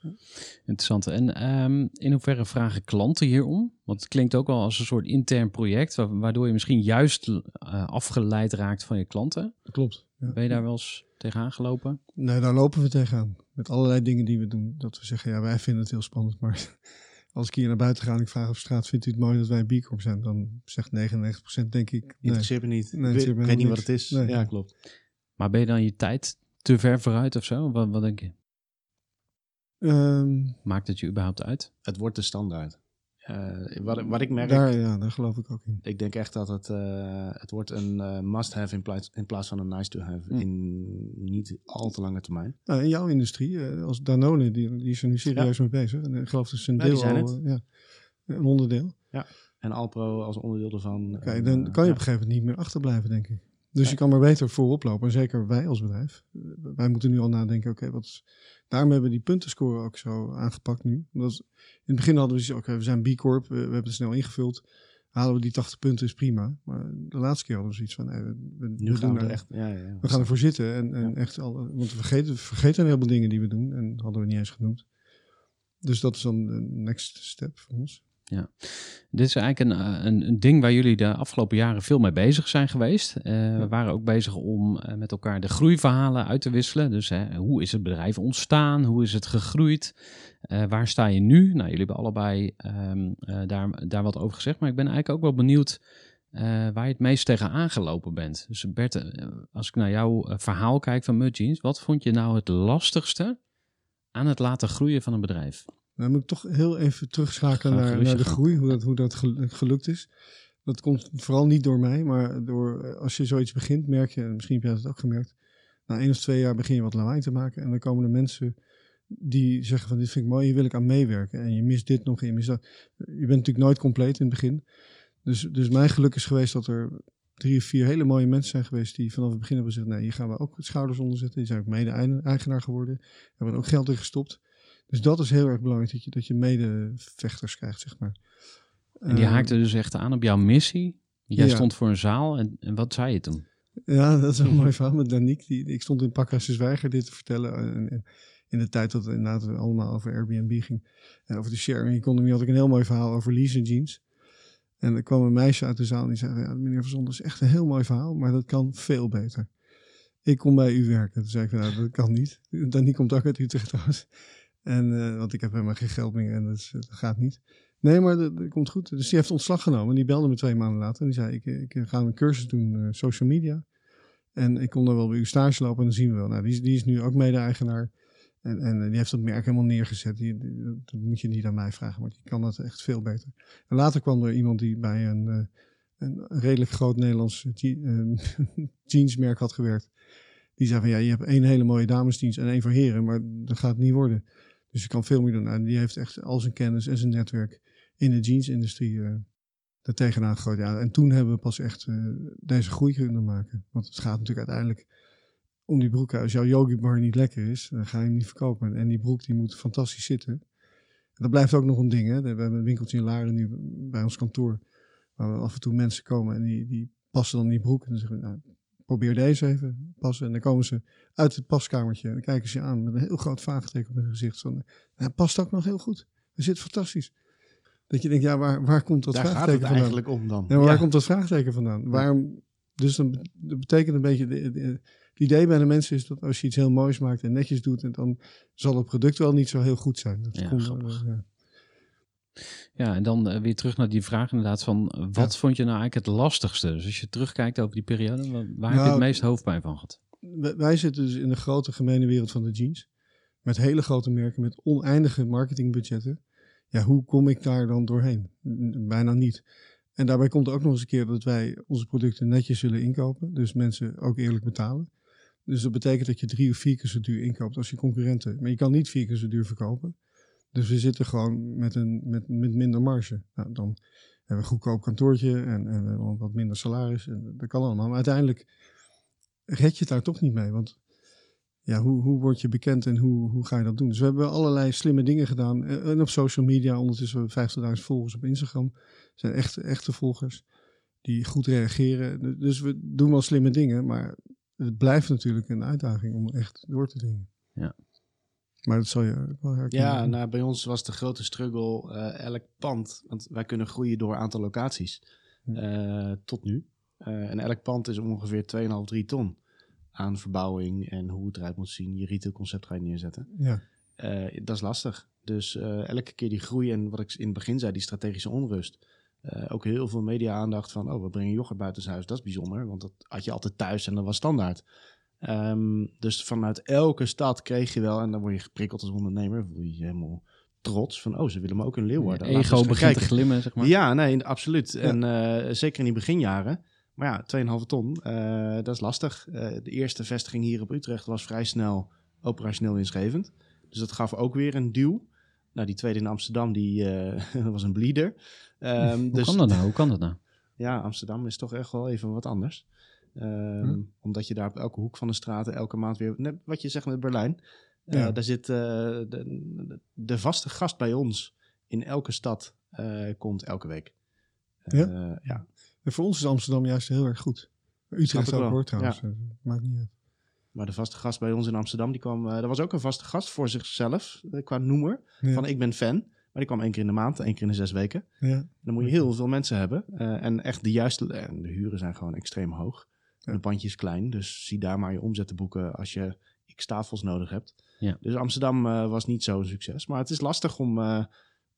Interessant. En ehm, in hoeverre vragen klanten hierom? Want het klinkt ook wel als een soort intern project, wa- waardoor je misschien juist eh, afgeleid raakt van je klanten. Klopt. Ja. Ben je daar wel eens tegenaan gelopen? Nee, daar lopen we tegenaan. Met allerlei dingen die we doen. Dat we zeggen, ja, wij vinden het heel spannend. Maar als ik hier naar buiten ga en ik vraag op straat, vindt u het mooi dat wij een B zijn? Dan zegt 99% denk ik, nee. Interesseert me niet. Nee, ik weet, niet wat het is. Nee. Ja, klopt. Maar ben je dan je tijd te ver vooruit of zo? Wat, wat denk je? Ehm, Maakt het je überhaupt uit? Het wordt de standaard. Eh, wat, wat ik merk, daar, ja, daar geloof ik ook in. ik denk echt dat het, eh, het wordt een eh, must-have in plaats, in plaats van een nice-to-have. Hm. In niet al te lange termijn. Nou, in jouw industrie, eh, als Danone, die, die is er nu serieus mee bezig. En ik geloof dat ze een deel zijn al, het. ja, een onderdeel. Ja. En Alpro als onderdeel ervan. Kijk, dan kan je ja. op een gegeven moment niet meer achterblijven, denk ik. Dus je kan maar beter voorop lopen. En zeker wij als bedrijf. Wij moeten nu al nadenken, oké, wat is... Daarom hebben we die puntenscore ook zo aangepakt nu. Omdat in het begin hadden we zoiets, oké, we zijn B Corp, we, we hebben het snel ingevuld. Halen we die 80 punten is prima. Maar de laatste keer hadden we zoiets van, nee, we, we, Nu we gaan er echt. Ja, ja, ja. we gaan ervoor zitten en, en echt al, want we vergeten, we vergeten een heleboel dingen die we doen en hadden we niet eens genoemd. Dus dat is dan de next step voor ons. Dit is eigenlijk een, eh, een, een ding waar jullie de afgelopen jaren veel mee bezig zijn geweest. Eh, We waren ook bezig om eh, met elkaar de groeiverhalen uit te wisselen. Dus hè, hoe is het bedrijf ontstaan? Hoe is het gegroeid? Waar sta je nu? Nou, jullie hebben allebei ehm, eh, daar, daar wat over gezegd. Maar ik ben eigenlijk ook wel benieuwd waar je het meest tegen aangelopen bent. Dus Bert, als ik naar jouw verhaal kijk van Mudjeans, wat vond je nou het lastigste aan het laten groeien van een bedrijf? Dan moet ik toch heel even terugschakelen naar, naar de groei, hoe dat, hoe dat gel- gelukt is. Dat komt vooral niet door mij, maar door eh, als je zoiets begint, merk je, en misschien heb jij dat ook gemerkt, na één of twee jaar begin je wat lawaai te maken en dan komen er mensen die zeggen van dit vind ik mooi, hier wil ik aan meewerken en je mist dit nog en je mist dat. Je bent natuurlijk nooit compleet in het begin. Dus, dus mijn geluk is geweest dat er drie of vier hele mooie mensen zijn geweest die vanaf het begin hebben gezegd, nee, hier gaan we ook schouders onder zetten. Die zijn ook mede-eigenaar geworden, hebben er ook geld in gestopt. Dus dat is heel erg belangrijk, dat je, dat je medevechters krijgt, zeg maar. En die Eh, haakte dus echt aan op jouw missie. Jij Ja. stond voor een zaal en, en wat zei je toen? Ja, dat is een mooi verhaal met Danique. Die, ik stond in Pakhuis de Zwijger dit te vertellen. En, en in de tijd dat het inderdaad allemaal over Airbnb ging. En over de sharing economy had ik een heel mooi verhaal over lease jeans. En er kwam een meisje uit de zaal en die zei... Ja, meneer Van Zonder, is echt een heel mooi verhaal, maar dat kan veel beter. Ik kom bij u werken. Toen zei ik, nou, dat kan niet. Danique komt ook uit Utrecht trouwens. En, eh, want ik heb helemaal geen geld meer en dat, gaat niet. Nee, maar dat, komt goed. Dus die heeft ontslag genomen. En die belde me twee maanden later. En die zei, ik, ik ga een cursus doen, eh, social media. En ik kon dan wel bij u stage lopen en dan zien we wel. Nou, die, die is nu ook mede-eigenaar. En, en die heeft dat merk helemaal neergezet. Die, dat moet je niet aan mij vragen, want die kan dat echt veel beter. En later kwam er iemand die bij een, eh, een redelijk groot Nederlands je- eh, jeansmerk had gewerkt. Die zei van ja, je hebt één hele mooie damesdienst en één voor heren, maar dat gaat het niet worden. Dus je kan veel meer doen. Nou, die heeft echt al zijn kennis en zijn netwerk in de jeansindustrie eh er tegenaan gegooid. Ja, en toen hebben we pas echt eh, deze groei kunnen maken. Want het gaat natuurlijk uiteindelijk om die broek. Als jouw yogi bar niet lekker is, dan ga je hem niet verkopen. En die broek die moet fantastisch zitten. En dat blijft ook nog een ding. We hebben een winkeltje in Laren nu bij ons kantoor. Waar af en toe mensen komen en die, die passen dan die broek. En dan zeggen we, nou, probeer deze even passen. En dan komen ze uit het paskamertje en dan kijken ze je aan met een heel groot vraagteken op hun gezicht. Van, nou, past ook nog heel goed. Het zit fantastisch. Dat je denkt, ja, waar, waar komt dat Daar gaat vraagteken het vandaan? eigenlijk om dan. Ja, waar Ja. komt dat vraagteken vandaan? Waarom, dus dan, dat betekent een beetje, de, de- het idee bij de mensen is dat als je iets heel moois maakt en netjes doet, en dan zal het product wel niet zo heel goed zijn. Dat Ja, komt, grappig. ja. Ja, en dan eh, weer terug naar die vraag inderdaad van eh, wat Ja. vond je nou eigenlijk het lastigste? Dus als je terugkijkt over die periode, wa- waar heb je Nou, het meest hoofdpijn van gehad? Wij- zitten dus in de grote gemene wereld van de jeans. Met hele grote merken, met oneindige marketingbudgetten. Ja, hoe kom ik daar dan doorheen? Bijna niet. En daarbij komt er ook nog eens een keer dat wij onze producten netjes zullen inkopen. Dus mensen ook eerlijk betalen. Dus dat betekent dat je drie of vier keer zo duur inkoopt als je concurrenten. Maar je kan niet vier keer zo duur verkopen. Dus we zitten gewoon met, een, met, met minder marge. Nou, dan hebben we een goedkoop kantoortje en, en we hebben wat minder salaris. En dat kan allemaal. Maar uiteindelijk red je het daar toch niet mee. Want ja, hoe, hoe word je bekend en hoe, hoe ga je dat doen? Dus we hebben allerlei slimme dingen gedaan. Eh, En op social media, ondertussen hebben we 50.000 volgers op Instagram. zijn echte, echte volgers die goed reageren. Du- Dus we doen wel slimme dingen, maar het blijft natuurlijk een uitdaging om echt door te dringen. Ja. Maar dat zal je wel herkennen. Ja, nou, bij ons was de grote struggle eh, elk pand. Want wij kunnen groeien door aantal locaties. eh, tot nu. Eh, en elk pand is ongeveer 2,5, 3 ton aan verbouwing en hoe het eruit moet zien. Je retailconcept ga je neerzetten. ja. Dat is lastig. Dus elke keer die groei en wat ik in het begin zei, die strategische onrust. Ook heel veel media-aandacht van, oh, we brengen yoghurt buitenshuis. Dat is bijzonder, want dat had je altijd thuis en dat was standaard. Ehm, dus vanuit elke stad kreeg je wel, en dan word je geprikkeld als ondernemer, voel je je helemaal trots van, oh, ze willen me ook in Leeuwarden. We ego begint te kijken. glimmen, zeg maar. Ja, nee, absoluut. En eh, zeker in die beginjaren. Maar ja, 2,5 ton, eh, dat is lastig. Eh, de eerste vestiging hier op Utrecht was vrij snel operationeel winstgevend. Dus dat gaf ook weer een duw Nou, die tweede in Amsterdam, die was een bleeder. Ehm, Hoe dus, kan dat nou? Hoe kan dat nou? Ja, Amsterdam is toch echt wel even wat anders. Ehm, Hm. Omdat je daar op elke hoek van de straten elke maand weer... Net wat je zegt met Berlijn. eh, Ja. Daar zit eh, de, de vaste gast bij ons in elke stad eh, komt elke week. Ja? Ja. En voor ons is Amsterdam juist heel erg goed. Utrecht ook hoor trouwens. Maakt niet uit. Maar de vaste gast bij ons in Amsterdam, die kwam... er was ook een vaste gast voor zichzelf, qua noemer. Van ik ben fan. Maar die kwam één keer in de maand, één keer in de zes weken. ja. Dan moet je heel veel mensen hebben. En echt de juiste... En de huren zijn gewoon extreem hoog. Ja. De bandje is klein. Dus zie daar maar je omzet te boeken als je x tafels nodig hebt. Ja. Dus Amsterdam eh, was niet zo'n succes. Maar het is lastig om eh,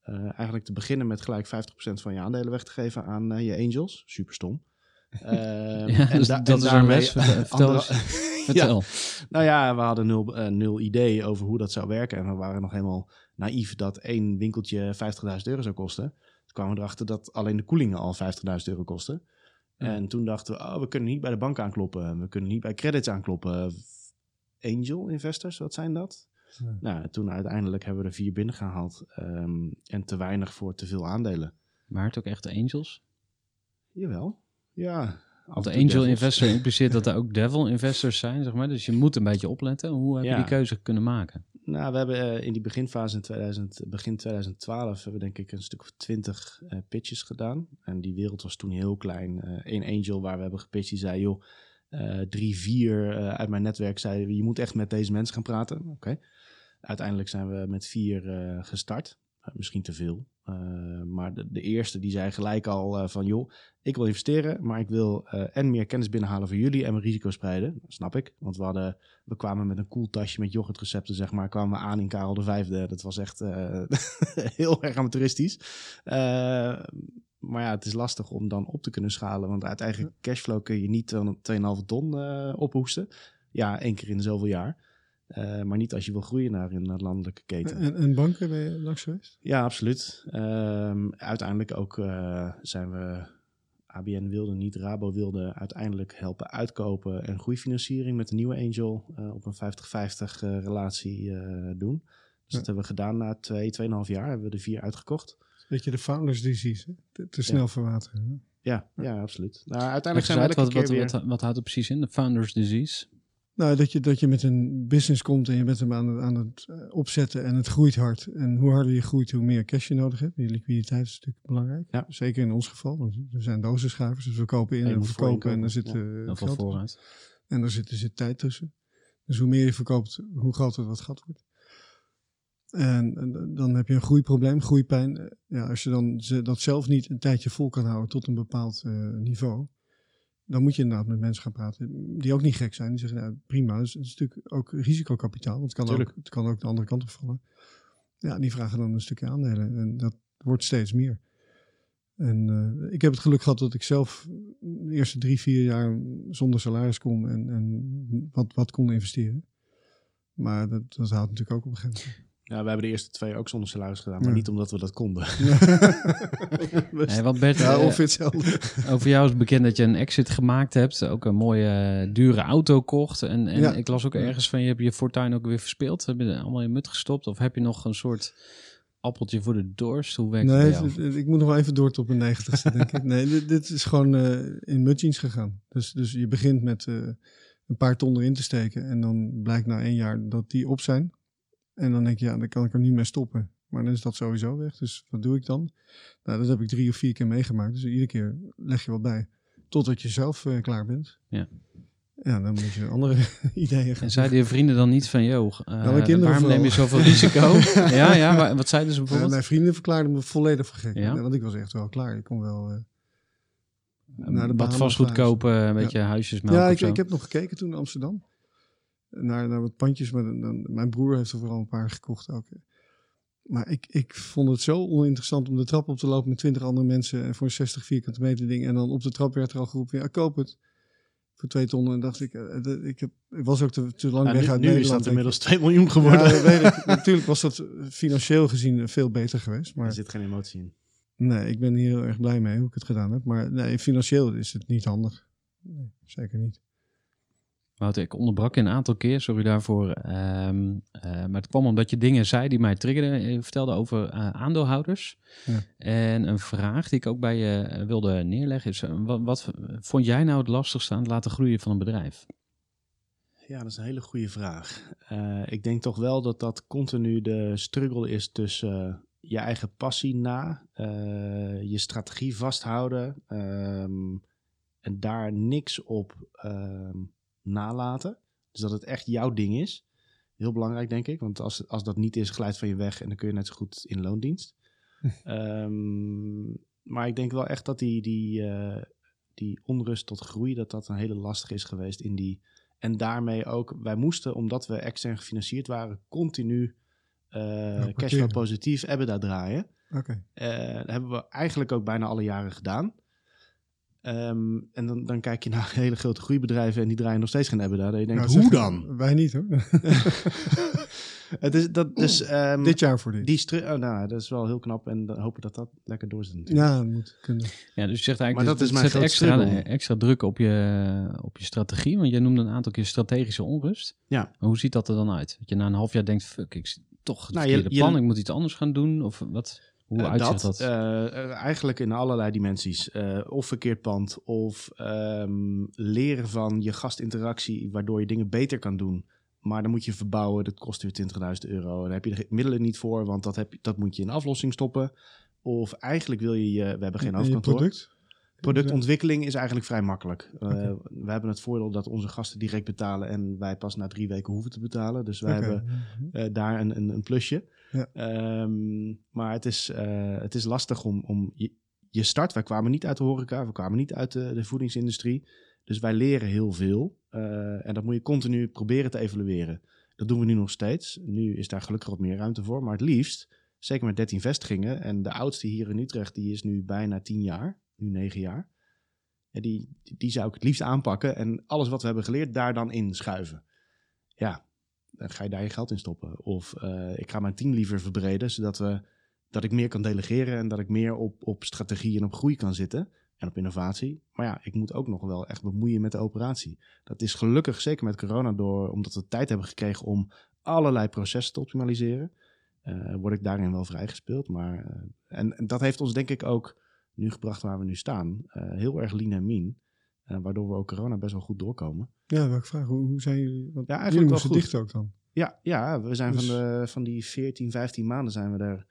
eh, eigenlijk te beginnen met gelijk 50% van je aandelen weg te geven aan je angels. Super stom. Ja, dus dat is een les. Vertel- vertel nou ja, we hadden nul, nul idee over hoe dat zou werken. En we waren nog helemaal naïef dat één winkeltje 50.000 euro zou kosten. Toen kwamen we erachter dat alleen de koelingen al 50.000 euro kosten. En toen dachten we, oh, we kunnen niet bij de bank aankloppen. We kunnen niet bij credits aankloppen. Angel investors, wat zijn dat? Ja. Nou, toen uiteindelijk hebben we er vier binnengehaald. ehm en te weinig voor te veel aandelen. Maar het ook echt angels? Jawel, ja. Want de angel devils. investor impliceert dat er ook devil investors zijn, zeg maar. Dus je moet een beetje opletten. Hoe heb je Ja. die keuze kunnen maken? Nou, we hebben eh, in die beginfase in 2000, begin 2012 hebben we denk ik een stuk of twintig eh, pitches gedaan. En die wereld was toen heel klein. Eén angel waar we hebben gepitcht, die zei, joh, eh, drie, vier eh, uit mijn netwerk zeiden, je moet echt met deze mensen gaan praten. Oké. Uiteindelijk zijn we met vier eh, gestart. Eh, misschien te veel. Eh, maar de, de eerste die zei gelijk al eh, van, joh, ik wil investeren, maar ik wil eh, en meer kennis binnenhalen voor jullie en mijn risico spreiden. Dat snap ik, want we hadden we kwamen met een koeltasje met yoghurtrecepten, zeg maar. Kwamen we aan in Karel de Vijfde. Dat was echt heel erg amateuristisch. Maar ja, het is lastig om dan op te kunnen schalen. Want uit eigen cashflow kun je niet 2,5 ton ophoesten. Ja, één keer in zoveel jaar. Eh, maar niet als je wil groeien naar een landelijke keten. En, en banken ben je langs geweest? Ja, absoluut. Ehm, uiteindelijk ook eh, zijn we... ABN wilde niet, Rabo wilde uiteindelijk helpen uitkopen en groeifinanciering met de nieuwe Angel eh, op een 50-50 eh, relatie eh, doen. Dus Ja. dat hebben we gedaan na twee, tweeënhalf jaar. Hebben we de vier uitgekocht. Beetje de founders disease, hè? Te, te snel verwateren. hè? Ja, ja, absoluut. Nou, uiteindelijk zijn we uit, wat, keer wat, weer... wat, wat houdt het precies in? De founders disease? Nou, dat je, dat je met een business komt en je bent hem aan het, aan het eh, opzetten en het groeit hard. En hoe harder je groeit, hoe meer cash je nodig hebt. Je liquiditeit is natuurlijk belangrijk. Ja. Zeker in ons geval. want We zijn dozenschuivers, dus we kopen in En we verkopen en er zit ja. eh, geld vooruit. En er zit, er zit tijd tussen. Dus hoe meer je verkoopt, hoe groter dat gat wordt. En, en dan heb je een groeiprobleem, groeipijn. Eh, Ja, als je dan dat zelf niet een tijdje vol kan houden tot een bepaald niveau, dan moet je inderdaad met mensen gaan praten die ook niet gek zijn. Die zeggen, nou, prima, dus het is natuurlijk ook risicokapitaal, want het kan, ook, het kan ook de andere kant op vallen. Ja, die vragen dan een stukje aandelen en dat wordt steeds meer. En eh, ik heb het geluk gehad dat ik zelf de eerste drie, vier jaar zonder salaris kon en, en wat, wat kon investeren. Maar dat, dat houdt natuurlijk ook op een gegeven moment. Ja, we hebben de eerste twee ook zonder salaris gedaan. Maar Ja. niet omdat we dat konden. Nee, wat Bert, Ja, eh, of hetzelfde. over jou is bekend dat je een exit gemaakt hebt. Ook een mooie eh, dure auto kocht. En, en Ja. ik las ook ergens van je hebt je fortuin ook weer verspeeld. Heb je er allemaal in mut gestopt? Of heb je nog een soort appeltje voor de dorst? Hoe werkt Nee, het het- ik moet nog wel even door tot mijn negentigste, denk ik. Nee, dit, dit is gewoon eh, in mudjeans gegaan. Dus, dus je begint met eh, een paar ton erin te steken. En dan blijkt na één jaar dat die op zijn. En dan denk je, ja, dan kan ik er niet mee stoppen. Maar dan is dat sowieso weg. Dus wat doe ik dan? Nou, dat heb ik drie of vier keer meegemaakt. Dus iedere keer leg je wat bij. Totdat je zelf eh, klaar bent. Ja. Ja, dan moet je andere ideeën gaan En zeiden je vrienden dan niet van, joh, eh, mijn kinderen waarom neem je zoveel risico? ja, ja, maar wat zeiden ze Eh, bijvoorbeeld? mijn vrienden verklaarden me volledig gek. Ja? want ik was echt wel klaar. Ik kon wel... eh, naar de wat vastgoed kopen, een beetje huisjes Ja, of ik, zo? ik heb nog gekeken toen in Amsterdam. Naar, naar wat pandjes. Maar dan, dan- mijn broer heeft er vooral een paar gekocht ook. Maar ik, ik vond het zo oninteressant om de trap op te lopen met twintig andere mensen. En voor een 60 vierkante meter ding. En dan op de trap werd er al geroepen, ja, koop het. Voor twee ton. En dacht ik, eh, dat- ik, heb, ik was ook te, te lang Ja, weg nu uit nu is Nederland. dat inmiddels 2 miljoen geworden. Ja, weet ik. Natuurlijk was dat financieel gezien veel beter geweest. Er Maar zit geen emotie in. nee, ik ben hier heel erg blij mee hoe ik het gedaan heb. Maar nee, financieel is het niet handig. Nee, zeker niet. Wouter, ik onderbrak je een aantal keer, sorry daarvoor. Ehm, eh, maar het kwam omdat je dingen zei die mij triggerden. Je vertelde over eh, aandeelhouders. Ja. En een vraag die ik ook bij je eh, wilde neerleggen is... eh, wat, wat vond jij nou het lastigste aan het laten groeien van een bedrijf? Ja, dat is een hele goede vraag. Eh, ik denk toch wel dat dat continu de struggle is tussen eh, je eigen passie na, eh, je strategie vasthouden ehm, en daar niks op ehm, nalaten. Dus dat het echt jouw ding is. Heel belangrijk, denk ik. Want als, als dat niet is, glijdt van je weg en dan kun je net zo goed in loondienst. Ehm, maar ik denk wel echt dat die, die, eh, die onrust tot groei, dat dat een hele lastige is geweest in die en daarmee ook, wij moesten, omdat we extern gefinancierd waren, continu parkeren. cashflow positief EBITDA draaien. Oké. Eh, dat hebben we eigenlijk ook bijna alle jaren gedaan. Ehm, en dan, dan kijk je naar hele grote groeibedrijven en die draaien nog steeds geen EBITDA. Dat je denkt, Nou, hoe zeg- dan? Wij niet hoor. Het is, dat, dus, ehm, Dit jaar voor dit. die stru- oh, nou, dat is wel heel knap en dan hopen dat dat lekker doorzet. natuurlijk. ja, dat moet kunnen. Ja, dus je zegt eigenlijk, Maar dat het is mijn zet extra, extra druk op je, op je strategie. Want jij noemde een aantal keer strategische onrust. Ja. Maar hoe ziet dat er dan uit? Dat je na een half jaar denkt, fuck, ik zit toch het Nou, je- verkeerde je- plan. Ik moet iets anders gaan doen. Of wat? Hoe Eh, dat? eh, eigenlijk in allerlei dimensies. Eh, of verkeerd pand, of ehm, leren van je gastinteractie, waardoor je dingen beter kan doen. Maar dan moet je verbouwen, dat kost weer 20.000 euro. Daar heb je de middelen niet voor, want dat, heb, dat moet je in aflossing stoppen. Of eigenlijk wil je, je we hebben geen hoofdkantoor. Product? Productontwikkeling is eigenlijk vrij makkelijk. Eh. We hebben het voordeel dat onze gasten direct betalen en wij pas na drie weken hoeven te betalen. Dus wij hebben eh, daar een, een, een plusje. Ja. Ehm, maar het is, eh, het is lastig om, om je, je start. Wij kwamen niet uit de horeca, we kwamen niet uit de, de voedingsindustrie. Dus wij leren heel veel. En dat moet je continu proberen te evalueren. Dat doen we nu nog steeds. Nu is daar gelukkig wat meer ruimte voor. Maar het liefst, zeker met 13 vestigingen. En de oudste hier in Utrecht, die is nu bijna 10 jaar. Nu 9 jaar. Ja, die, die zou ik het liefst aanpakken. En alles wat we hebben geleerd, daar dan in schuiven. Ja, dan ga je daar je geld in stoppen. Of eh, ik ga mijn team liever verbreden, zodat we, dat ik meer kan delegeren en dat ik meer op, op strategie en op groei kan zitten. En op innovatie. Maar ja, ik moet ook nog wel echt bemoeien met de operatie. Dat is gelukkig, zeker met corona, door, omdat we tijd hebben gekregen om allerlei processen te optimaliseren. eh, word ik daarin wel vrijgespeeld. Maar, eh, en dat heeft ons denk ik ook nu gebracht waar we nu staan. eh, heel erg lean en mean. eh, waardoor we ook corona best wel goed doorkomen. Ja, welke vraag? Hoe, hoe zijn jullie? Want Ja, eigenlijk wel goed. dicht ook dan. Ja, ja we zijn Dus- van, de, van die 14, 15 maanden zijn we er.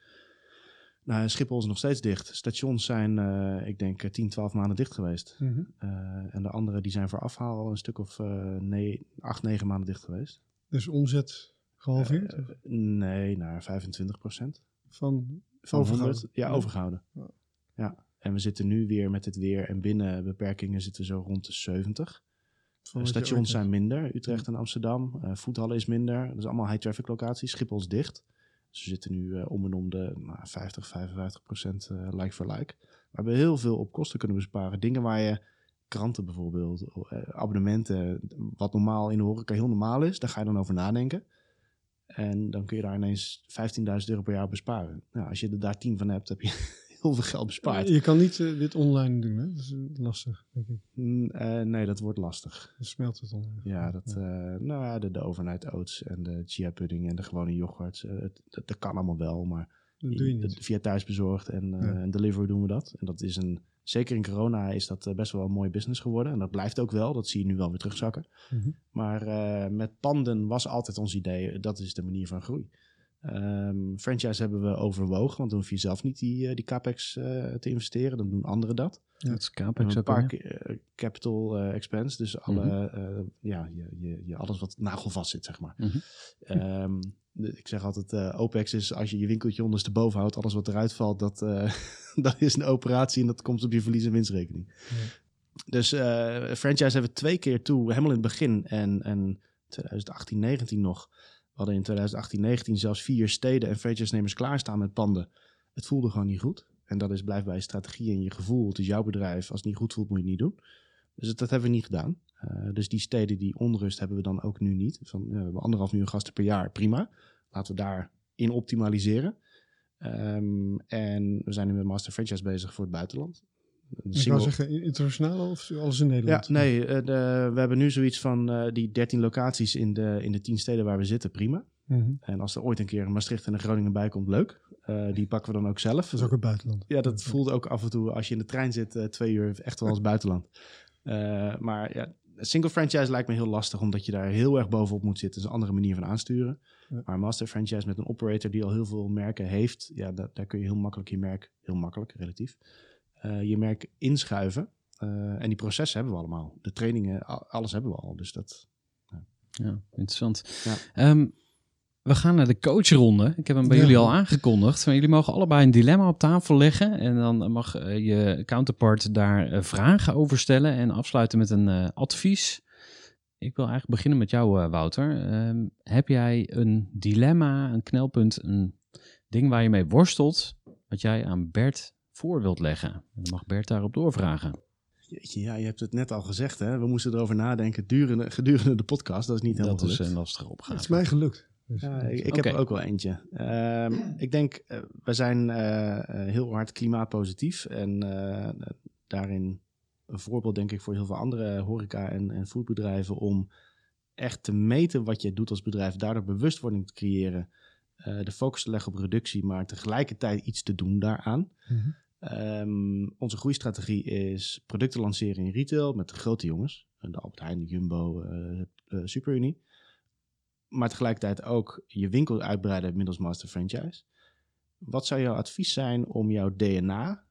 Nou, Schiphol is nog steeds dicht. Stations zijn, eh, ik denk, eh, 10, 12 maanden dicht geweest. Mhm. En de andere die zijn voor afhaal al een stuk of eh nee, 8, 9 maanden dicht geweest. Dus omzet gehalveerd? Eh, nee, naar 25 procent. van Van Overgehouden. 100, ja, Ja. overgehouden. Ja. Ja. En we zitten nu weer met het weer en binnen beperkingen zitten we zo rond de 70. van Eh, wat je stations zijn minder, Utrecht en Amsterdam. Eh voethallen is minder. Dat is allemaal high traffic locaties. Schiphol is dicht. Dus we zitten nu eh, om en om de nou, 50, 55 procent like for like. We hebben heel veel op kosten kunnen besparen. Dingen waar je kranten bijvoorbeeld, eh, abonnementen, wat normaal in de horeca heel normaal is, daar ga je dan over nadenken. En dan kun je daar ineens 15.000 euro per jaar besparen. Nou, als je er daar 10 van hebt, heb je heel veel geld bespaard. Je kan niet eh, dit online doen, hè? Dat is eh, lastig, denk ik. Mm, eh, nee, dat wordt lastig. Dan smelt het online. Ja, dat, nou ja, de, de overnight oats en de chia pudding en de gewone yoghurt, het- dat, dat kan allemaal wel, maar dat doe je dat- niet. via thuisbezorgd en, Ja. en Deliveroo doen we dat. En dat is een, zeker in corona is dat best wel een mooie business geworden. En dat blijft ook wel, dat zie je nu wel weer terugzakken. Mhm. Maar met panden was altijd ons idee, dat is de manier van groei. Ehm, franchise hebben we overwogen, want dan hoef je zelf niet die, eh, die capex eh, te investeren, dan doen anderen dat. Ja. Dat is capex een paar eh, capital eh, expense, dus alle, Mhm. ja, je, je, je, alles wat nagelvast zit, zeg maar. Mhm. Ehm, de- ik zeg altijd, OPEX is als je je winkeltje ondersteboven houdt, alles wat eruit valt, dat, dat is een operatie en dat komt op je verlies- en winstrekening. Dus franchise hebben we twee keer toe, helemaal in het begin en, en 2018, 19 nog. Hadden in 2018, 19 zelfs vier steden en franchise-nemers klaarstaan met panden. Het voelde gewoon niet goed. En dat is blijft bij strategie en je gevoel. Is jouw bedrijf. Als het niet goed voelt, moet je het niet doen. Dus dat hebben we niet gedaan. Eh, dus die steden die onrust hebben we dan ook nu niet. Van, we hebben anderhalf miljoen gasten per jaar. Prima. Laten we daarin optimaliseren. Ehm, en we zijn nu met Master Franchise bezig voor het buitenland. Ik wou zeggen internationaal of alles in Ja, Nederland? nee, eh, de, we hebben nu zoiets van eh, die 13 locaties in de, in de 10 steden waar we zitten, prima. Mhm. En als er ooit een keer een Maastricht en een Groningen bij komt, leuk. Eh, die pakken we dan ook zelf. Dat is ook het buitenland. Ja, dat voelt ook af en toe als je in de trein zit, twee uur echt wel als buitenland. Maar ja, single franchise lijkt me heel lastig, omdat je daar heel erg bovenop moet zitten. Dat is een andere manier van aansturen. Ja. Maar master franchise met een operator die al heel veel merken heeft, ja, da- daar kun je heel makkelijk je merk, heel makkelijk relatief, je merk inschuiven. Eh, en die processen hebben we allemaal. De trainingen, alles hebben we al. Dus dat, Ja, interessant. Ja. Ehm, we gaan naar de coachronde. Ik heb hem bij Ja. jullie al aangekondigd. Maar jullie mogen allebei een dilemma op tafel leggen. En dan mag eh, je counterpart daar eh, vragen over stellen. En afsluiten met een eh, advies. Ik wil eigenlijk beginnen met jou, eh, Wouter. Ehm, heb jij een dilemma, een knelpunt, een ding waar je mee worstelt... wat jij aan Bert voor wilt leggen? En dan mag Bert daarop doorvragen. jeetje, ja, je hebt het net al gezegd, hè? we moesten erover nadenken durende, gedurende de podcast. Dat is niet helemaal Dat is een lastige Het opgave. is mij gelukt. Dus, Ja, ik, heb er ook wel eentje. Ehm, ik denk, eh, we zijn eh, eh, heel hard klimaatpositief. En eh, daarin een voorbeeld, denk ik, voor heel veel andere horeca- en, en foodbedrijven. om echt te meten wat je doet als bedrijf. Daardoor bewustwording te creëren. eh, de focus te leggen op reductie, maar tegelijkertijd iets te doen daaraan. Mhm. Ehm, onze groeistrategie is producten lanceren in retail met de grote jongens. De Albert Heijn, de Jumbo, eh eh, SuperUnie. Maar tegelijkertijd ook je winkel uitbreiden middels master franchise. Wat zou jouw advies zijn om jouw DNA,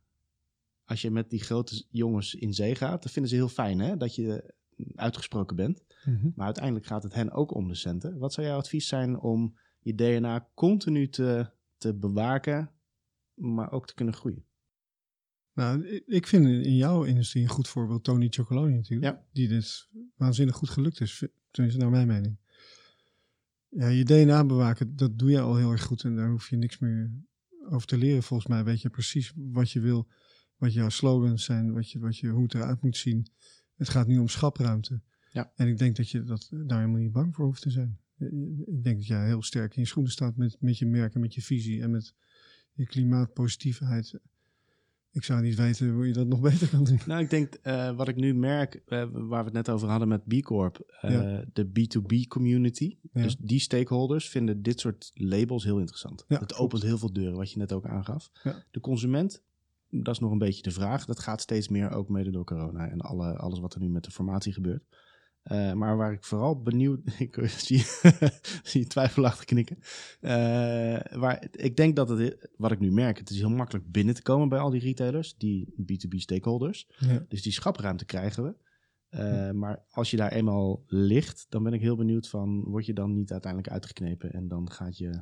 als je met die grote jongens in zee gaat, dat vinden ze heel fijn hè, dat je uitgesproken bent. Mhm. Maar uiteindelijk gaat het hen ook om de centen. Wat zou jouw advies zijn om je DNA continu te, te bewaken, maar ook te kunnen groeien? Nou, ik- vind in jouw industrie een goed voorbeeld Tony Chocoloni natuurlijk. Ja. Die dit waanzinnig goed gelukt is. Tenminste, naar mijn mening. Ja, je DNA bewaken, dat doe je al heel erg goed. En daar hoef je niks meer over te leren. Volgens mij weet je precies wat je wil. Wat jouw slogans zijn. Wat je, wat je, hoe het eruit moet zien. Het gaat nu om schapruimte. Ja. En ik denk dat je dat, daar helemaal niet bang voor hoeft te zijn. Ik denk dat jij heel sterk in je schoenen staat met, met je merk en met je visie. En met je klimaatpositiviteit. Ik zou niet weten hoe je dat nog beter kan doen. Nou, ik denk eh, wat ik nu merk, eh, waar we het net over hadden met B Corp, eh, Ja. de B2B community. Ja. Dus die stakeholders vinden dit soort labels heel interessant. Ja, het opent heel veel deuren, wat je net ook aangaf. De consument, dat is nog een beetje de vraag. Dat gaat steeds meer ook mede door corona en alle, alles wat er nu met de formatie gebeurt. Eh, maar waar ik vooral benieuwd, ik zie, zie je twijfelachtig knikken. Eh, waar, ik denk dat het, wat ik nu merk, het is heel makkelijk binnen te komen bij al die retailers, die B2B stakeholders. Ja. Dus die schapruimte krijgen we. Eh, Maar als je daar eenmaal ligt, dan ben ik heel benieuwd van, word je dan niet uiteindelijk uitgeknepen en dan gaat je...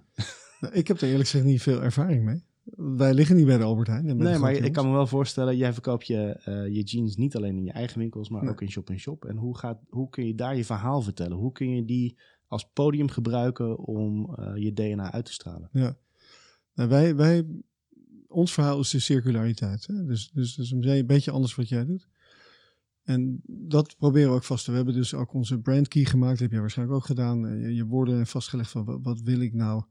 Nou, ik heb er eerlijk gezegd niet veel ervaring mee. Wij liggen niet bij de Albert Heijn. de Nee, maar ik kan me wel voorstellen, jij verkoopt je, eh, je jeans niet alleen in je eigen winkels, maar Nee. ook in shop-in-shop. En hoe, gaat, hoe kun je daar je verhaal vertellen? Hoe kun je die als podium gebruiken om eh, je DNA uit te stralen? Ja. Nou, wij, wij, ons verhaal is de circulariteit. Hè? Dus, dus, dus een beetje anders wat jij doet. En dat proberen we ook vast te. We hebben dus ook onze brand key gemaakt. Dat heb jij waarschijnlijk ook gedaan. Eh, Je, je woorden vastgelegd van wat, wat wil ik nou.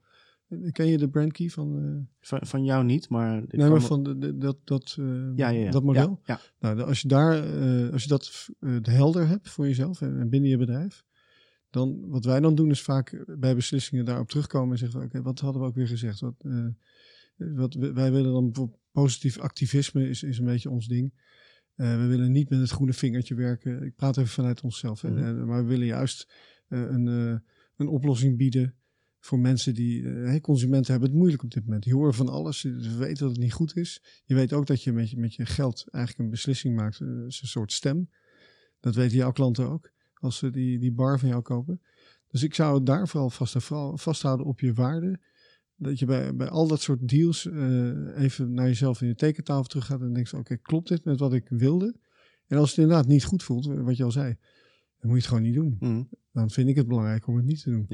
Ken je de brand key van... eh, Van, van jou niet, maar... nee, maar van de, de- dat, dat, eh, ja, ja, ja. dat model. Ja. Nou, als je, daar, eh, als je dat helder hebt voor jezelf en, en binnen je bedrijf, dan wat wij dan doen is vaak bij beslissingen daarop terugkomen en zeggen: Oké, wat hadden we ook weer gezegd? Wat, wat wij willen dan positief activisme is, is een beetje ons ding. We willen niet met het groene vingertje werken. Ik praat even vanuit onszelf. hè. Mhm. Maar we willen juist een, een oplossing bieden voor mensen die... eh, hey, consumenten hebben het moeilijk op dit moment. Die horen van alles. Ze weten dat het niet goed is. Je weet ook dat je met je, met je geld eigenlijk een beslissing maakt. eh, een soort stem. Dat weten jouw klanten ook. Als ze die, die bar van jou kopen. Dus ik zou het daar vooral vast, vooral vasthouden op je waarde. Dat je bij, bij al dat soort deals eh, even naar jezelf in je tekentafel terug gaat en denkt: oké, klopt dit met wat ik wilde? En als het inderdaad niet goed voelt, wat je al zei, dan moet je het gewoon niet doen. Mhm. Dan vind ik het belangrijk om het niet te doen.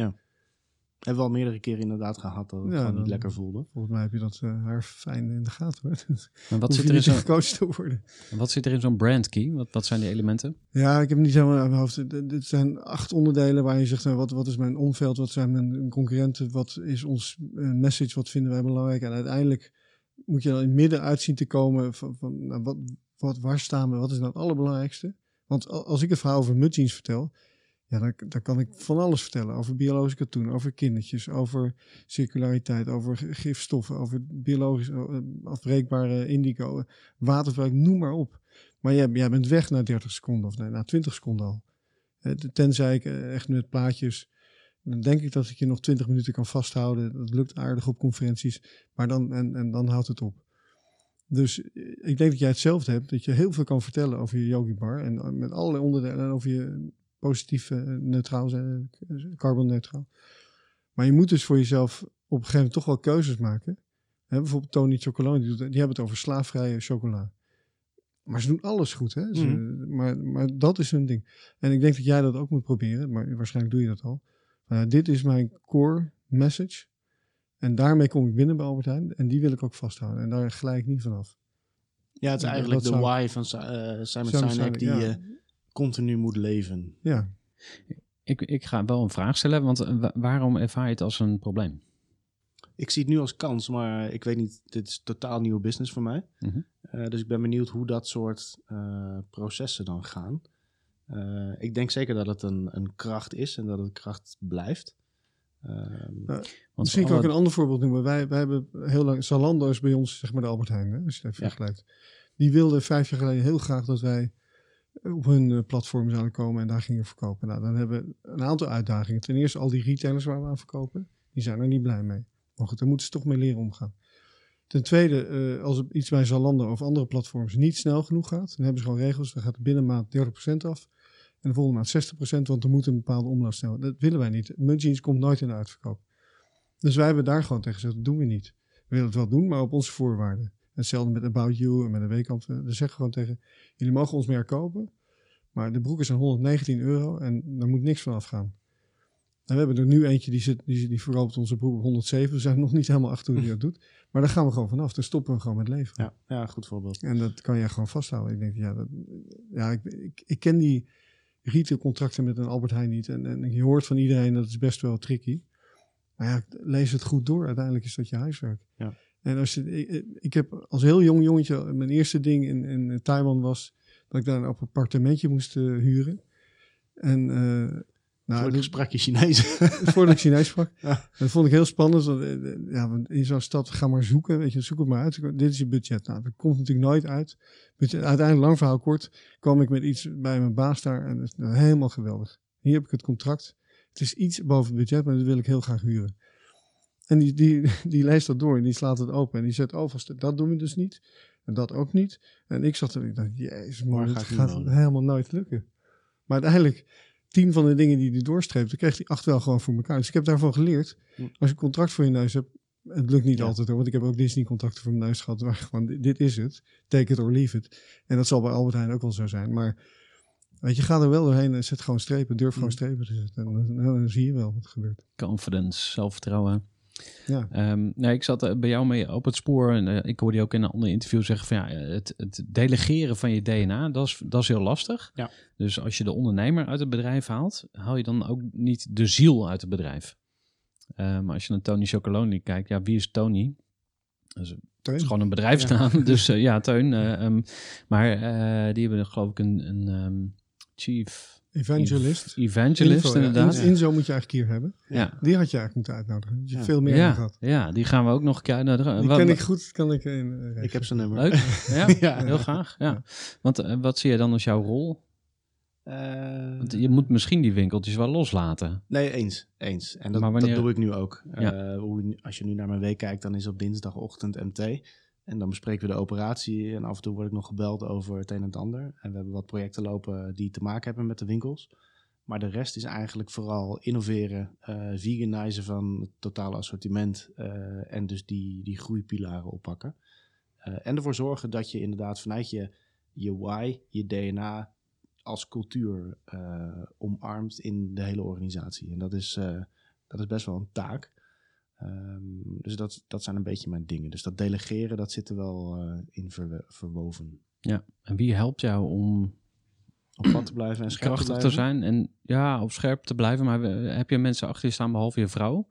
Hebben we al meerdere keren inderdaad gehad dat het Ja, gewoon niet dan- lekker voelde. Volgens mij heb je dat eh, haar fijn in de gaten hoor. Dus Maar wat zit, er in zo'n, gecoacht te worden. wat zit er in zo'n brand key? Wat, wat zijn die elementen? Ja, ik heb niet helemaal aan mijn hoofd. Dit zijn acht onderdelen waar je zegt, nou, wat, wat is mijn omveld, wat zijn mijn concurrenten, wat is ons eh, message, wat vinden wij belangrijk. En uiteindelijk moet je dan in het midden uitzien te komen van, van nou, wat, wat, waar staan we? Wat is nou het allerbelangrijkste? Want als ik het verhaal over mudjeans vertel, ja, dan kan ik van alles vertellen. Over biologisch katoen, over kindertjes, over circulariteit, over gifstoffen, over biologisch eh, afbreekbare indigo, waterverbruik, noem maar op. Maar jij, bent weg na 30 seconden of na 20 seconden al. Eh, Tenzij ik eh, echt met plaatjes, dan denk ik dat ik je nog 20 minuten kan vasthouden. Dat lukt aardig op conferenties, maar dan, en, en dan houdt het op. Dus ik denk dat jij hetzelfde hebt, dat je heel veel kan vertellen over je yogi bar en met allerlei onderdelen en over je positief eh, neutraal zijn, eh, carbonneutraal. Maar je moet dus voor jezelf op een gegeven moment toch wel keuzes maken. Hè, bijvoorbeeld Tony Chocolone, die, doet- die hebben het over slaafvrije chocola. Maar ze doen alles goed, hè? Ze, maar, maar dat is hun ding. En ik denk dat jij dat ook moet proberen, maar waarschijnlijk doe je dat al. Uh, dit is mijn core message. En daarmee kom ik binnen bij Albert Heijn. En die wil ik ook vasthouden. En daar glij ik niet vanaf. Ja, het is eigenlijk de zou- why van eh, Simon Simon Sinek die Sinek, je ja. Continu moet leven. Ja, Ik, ik ga wel een vraag stellen, want eh, wa- waarom ervaar je het als een probleem? Ik zie het nu als kans, maar ik weet niet, dit is totaal nieuwe business voor mij. Mhm. Eh, dus ik ben benieuwd hoe dat soort eh, processen dan gaan. Eh, ik denk zeker dat het een, een kracht is en dat het kracht blijft. Ehm, Want Misschien kan alle- ik een ander voorbeeld noemen. Wij, wij hebben heel lang, Zalando is bij ons zeg maar de Albert Heijn, hè, als je het even Ja. vergelijkt. Die wilden vijf jaar geleden heel graag dat wij op hun eh, platform zouden komen en daar gingen verkopen. Nou, dan hebben we een aantal uitdagingen. Ten eerste al die retailers waar we aan verkopen, die zijn er niet blij mee. Maar goed, daar moeten ze toch mee leren omgaan. Ten tweede, eh, als iets bij Zalando of andere platforms niet snel genoeg gaat, dan hebben ze gewoon regels. Dan gaat binnen maand 30% af. En de volgende maand 60%, want er moet een bepaalde omloop snel. Dat willen wij niet. Mudjeans komt nooit in de uitverkoop. Dus wij hebben daar gewoon tegen gezegd, dat doen we niet. We willen het wel doen, maar op onze voorwaarden. Hetzelfde met About You en met de weekend. We zeggen gewoon tegen, jullie mogen ons meer kopen. Maar de broeken zijn 119 euro en daar moet niks van afgaan. En we hebben er nu eentje die, zit, die, die verkoopt onze broek op 107. We zijn nog niet helemaal achter hoe die dat doet. Maar daar gaan we gewoon vanaf. Dan stoppen we gewoon met leven. ja, ja, goed voorbeeld. En dat kan jij gewoon vasthouden. Ik denk, ja, dat, ja ik, ik, ik ken die retailcontracten met een Albert Heijn niet. En, en je hoort van iedereen dat is best wel tricky. Maar ja, lees het goed door. Uiteindelijk is dat je huiswerk. Ja. En als je, ik, ik heb als heel jong jongetje, mijn eerste ding in, in Taiwan was dat ik daar een appartementje moest eh, huren. En eh nou, Gelukkig sprak je Chinees. voordat ik Chinees sprak. Ja. Dat vond ik heel spannend. Eh, eh, ja, want in zo'n stad, ga maar zoeken. Weet je, zoek het maar uit. Dit is je budget. Nou, dat komt natuurlijk nooit uit. Uiteindelijk, lang verhaal kort, kwam ik met iets bij mijn baas daar. En dat is nou helemaal geweldig. Hier heb ik het contract. Het is iets boven het budget, maar dat wil ik heel graag huren. En die, die, die leest dat door en die slaat het open. En die oh, vast, dat doen we dus niet. En dat ook niet. En ik zat er, ik dacht, jezus man, nu gaat helemaal nooit lukken. Maar uiteindelijk, tien van de dingen die hij doorstreepte, kreeg hij acht wel gewoon voor elkaar. Dus ik heb daarvan geleerd. Hm. Als je een contract voor je neus hebt, het lukt niet Ja. altijd hoor. Want ik heb ook Disney-contracten voor mijn neus gehad. Waar gewoon, dit- dit is het. Take it or leave it. En dat zal bij Albert Heijn ook wel zo zijn. Maar weet je, ga er wel doorheen en zet gewoon strepen. Durf gewoon Hm. strepen te zetten. En dan, dan zie je wel wat er gebeurt. Confidence, zelfvertrouwen. Ja. Ehm, nou, ik zat eh, bij jou mee op het spoor en eh, ik hoorde je ook in een ander interview zeggen van ja, het, het delegeren van je DNA, dat is, dat is heel lastig. Ja. Dus als je de ondernemer uit het bedrijf haalt, haal je dan ook niet de ziel uit het bedrijf. Eh, maar als je naar Tony Chocoloni kijkt, ja, wie is Tony? Dat is, Teun? is gewoon een bedrijfsnaam, dus eh, ja, Teun. eh, ehm, maar eh, die hebben geloof ik een, een ehm, chief Evangelist. evangelist Info, inderdaad. In- Inzo moet je eigenlijk hier hebben. Ja. Die had je eigenlijk moeten uitnodigen. Je Ja. veel meer Ja, gehad. ja, die gaan we ook nog een keer uitnodigen. Die ken ik goed. Kan ik, in, ik heb zijn nummer. Leuk. Ja, Ja. heel graag. Ja. Want eh, wat zie je dan als jouw rol? Eh, Want je moet misschien die winkeltjes wel loslaten. Nee, eens. eens. En dat, Maar wanneer- dat doe ik nu ook. Ja. Eh, hoe, als je nu naar mijn week kijkt, dan is op dinsdagochtend MT. En dan bespreken we de operatie. En af en toe word ik nog gebeld over het een en het ander. En we hebben wat projecten lopen die te maken hebben met de winkels. Maar de rest is eigenlijk vooral innoveren, eh veganizen van het totale assortiment. eh, en dus die, die groeipilaren oppakken. Eh, en ervoor zorgen dat je inderdaad vanuit je, je why, je DNA als cultuur omarmt in de hele organisatie. En dat is, dat is best wel een taak. Ehm, dus dat, dat zijn een beetje mijn dingen. Dus dat delegeren, dat zit er wel eh, in verwoven. Ja. En wie helpt jou om Op pad te blijven en scherp te krachtig te zijn en ja, op scherp te blijven? Maar heb je mensen achter je staan behalve je vrouw?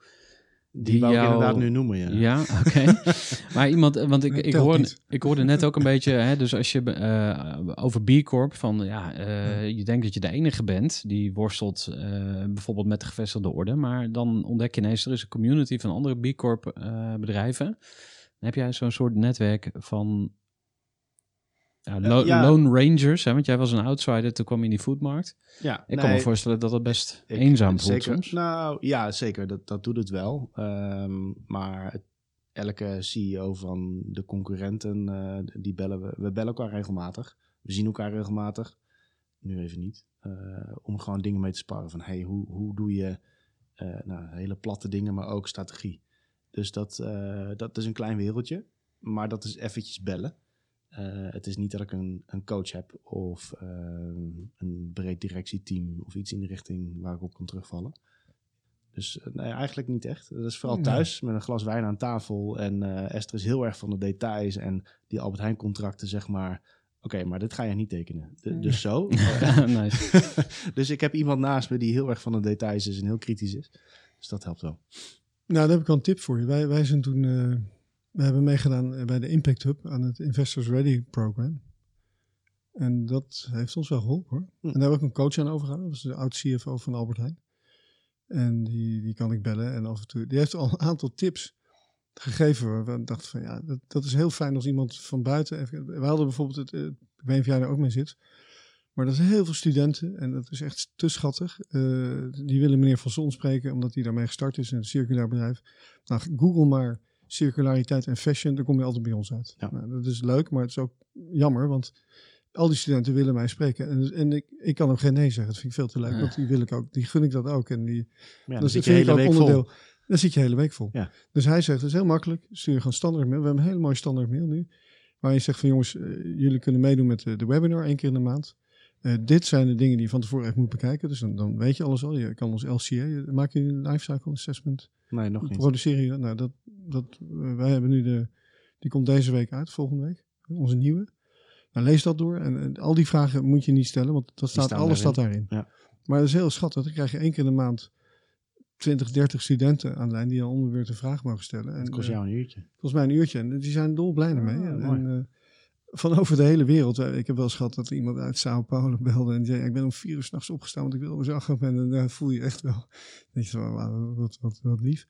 Die, Die wou ik jou- inderdaad nu noemen, ja. Ja, oké. maar iemand, want ik, ik, hoorde, ik hoorde net ook een beetje, hè, dus als je eh, over B Corp, van ja, eh, je denkt dat je de enige bent die worstelt eh, bijvoorbeeld met de gevestigde orde, maar dan ontdek je ineens, er is een community van andere B Corp bedrijven. Dan heb jij zo'n soort netwerk van ja, lo- ja. Lone Rangers, hè, want jij was een outsider, toen kwam je in die foodmarkt. ja Ik kan me voorstellen dat dat best ik- eenzaam voelt zeker, soms. Nou ja, zeker. Dat, dat doet het wel. Ehm, maar het- elke CEO van de concurrenten, eh, die bellen we. We bellen elkaar regelmatig. We zien elkaar regelmatig. Nu even niet. Eh, om gewoon dingen mee te sparren. Van hey, hoe, hoe doe je eh, nou, hele platte dingen, maar ook strategie. Dus dat, eh, dat is een klein wereldje. Maar dat is eventjes bellen. Eh, het is niet dat ik een, een coach heb of eh, een breed directieteam of iets in de richting waar ik op kan terugvallen. Dus eh, nee, eigenlijk niet echt. Dat is vooral Nee. thuis met een glas wijn aan tafel. En eh, Esther is heel erg van de details en die Albert Heijn contracten, zeg maar. Oké, maar dit ga je niet tekenen. Dus zo. nice. dus ik heb iemand naast me die heel erg van de details is en heel kritisch is. Dus dat helpt wel. Nou, daar heb ik wel een tip voor je. Wij, wij zijn toen, we hebben meegedaan eh, bij de Impact Hub aan het Investors Ready Program. En dat heeft ons wel geholpen hoor. Hm. En daar heb ik een coach aan overgehouden. Dat was de oud CFO van Albert Heijn. En die, die kan ik bellen. En af en toe, die heeft al een aantal tips gegeven. Waar we dachten van ja, dat, dat is heel fijn als iemand van buiten. Even, we hadden bijvoorbeeld, het, eh, ik weet niet of jij daar ook mee zit. Maar dat zijn heel veel studenten en dat is echt te schattig. Eh, die willen meneer Van Zon spreken, omdat hij daarmee gestart is in een circulair bedrijf. Nou, google maar circulariteit en fashion, dan kom je altijd bij ons uit. Ja. Nou, dat is leuk, maar het is ook jammer, want al die studenten willen mij spreken. En, en ik, ik kan ook geen nee zeggen, dat vind ik veel te leuk, Ja. want die wil ik ook, die gun ik dat ook. En die, ja, dan zit je hele week vol. Dan zit je hele week vol. Ja. Dus hij zegt, het is heel makkelijk. Stuur je gewoon standaard mail. We hebben een hele mooie standaard mail nu. Waar je zegt van jongens, eh, jullie kunnen meedoen met de, de webinar één keer in de maand. Eh, dit zijn de dingen die je van tevoren echt moet bekijken. Dus dan, dan weet je alles al. Je kan ons LCA, maak je een lifecycle assessment. Nee, nog niet. Produceer je dat? Nou, dat, dat, eh, wij hebben nu de, die komt deze week uit, volgende week. Onze nieuwe. Nou, lees dat door. En, en al die vragen moet je niet stellen, want dat staat, alles daarin. staat daarin. Ja. Maar dat is heel schattig. Dan krijg je één keer in de maand 20, 30 studenten aan de lijn die dan om de beurt een vraag mogen stellen. En, Het kost eh, jou een uurtje. volgens mij een uurtje. En die zijn dolblij ermee. Ah, en, eh, van over de hele wereld. Eh, Ik heb wel eens gehad dat iemand uit Sao Paulo belde en zei: Ik ben om vier uur s'nachts opgestaan, want ik wil zo gaan. En dan voel je echt wel. Denk je wauw, wat, wat, wat lief.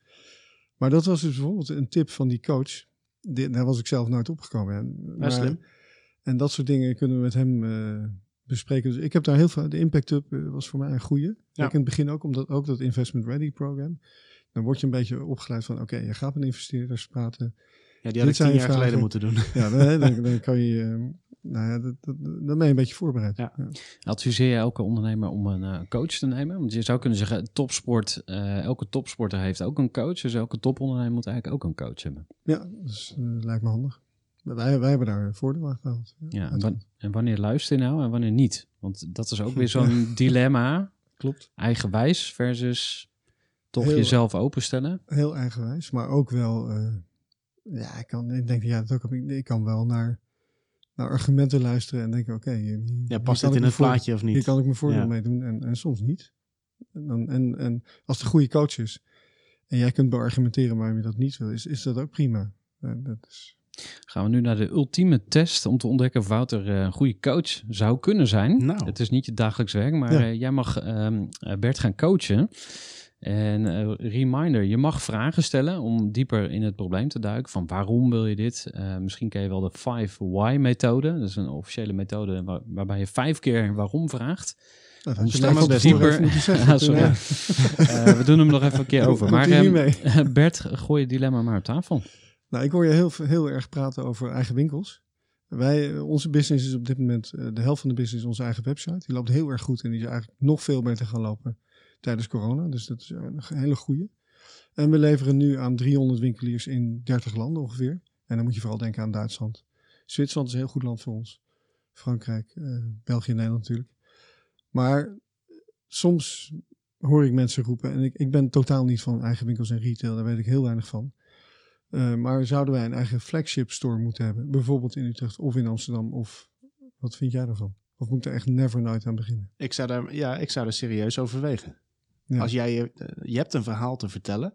Maar dat was dus bijvoorbeeld een tip van die coach. Daar was ik zelf nooit opgekomen. En, maar- slim. En dat soort dingen kunnen we met hem eh, bespreken. Dus ik heb daar heel veel. De Impact Hub eh, was voor mij een goede. Ja. Ik in het begin ook, omdat ook dat Investment Ready program. Dan word je een beetje opgeleid van: oké, je gaat met investeerders praten. Ja, die Dit had ik tien jaar geleden moeten doen. Ja, dan, dan, dan kan je. eh, nou ja, dat, dat, dan ben je een beetje voorbereid. Ja. Adviseer je elke ondernemer om een eh, coach te nemen? Want je zou kunnen zeggen, topsport, eh, elke topsporter heeft ook een coach. Dus elke topondernemer moet eigenlijk ook een coach hebben. Ja, dus eh, lijkt me handig. Wij, wij hebben daar voordeel aan gehad. Ja, en, wan- en wanneer luister je nou en wanneer niet? Want dat is ook weer zo'n dilemma. Klopt. Eigenwijs versus toch Heel- jezelf openstellen. Heel eigenwijs, maar ook wel. Ja, ik, kan, ik denk dat jij dat ook. Ik, ik kan wel naar, naar argumenten luisteren en denken: oké, hier- hier- Ja, hier past dit in het plaatje of Hier niet? kan ik mijn voordeel Ja. mee doen en, en soms niet. En, dan, en, en als de goede coach is en jij kunt beargumenteren waarom je dat niet wil, is, is dat ook prima. Dat is, Gaan we nu naar de ultieme test om te ontdekken of Wouter eh, een goede coach zou kunnen zijn. Nou. Het is niet je dagelijks werk, maar Ja. eh, jij mag ehm, eh, Bert gaan coachen. En eh, reminder, je mag vragen stellen om dieper in het probleem te duiken. Van waarom wil je dit? Eh, misschien ken je wel de 5-why-methode. Dat is een officiële methode waar- waarbij je vijf keer waarom vraagt. Om dieper-. Ja, sorry. Ja. Eh, we doen hem nog even een keer over. Maar ehm? Bert, gooi je dilemma maar op tafel. Nou, ik hoor je heel, heel erg praten over eigen winkels. Wij, onze business is op dit moment, de helft van de business is onze eigen website. Die loopt heel erg goed en die is eigenlijk nog veel beter gaan lopen tijdens corona. Dus dat is een hele goede. En we leveren nu aan 300 winkeliers in 30 landen ongeveer. En dan moet je vooral denken aan Duitsland. Zwitserland is een heel goed land voor ons. Frankrijk, eh, België, Nederland natuurlijk. Maar soms hoor ik mensen roepen, en ik, ik ben totaal niet van eigen winkels en retail, daar weet ik heel weinig van. Uh, maar zouden wij een eigen flagship store moeten hebben? Bijvoorbeeld in Utrecht of in Amsterdam? Of wat vind jij daarvan? Of moet er echt never nooit aan beginnen? Ik zou daar, ja, ik zou er serieus overwegen. Ja. Als jij, eh, je hebt een verhaal te vertellen.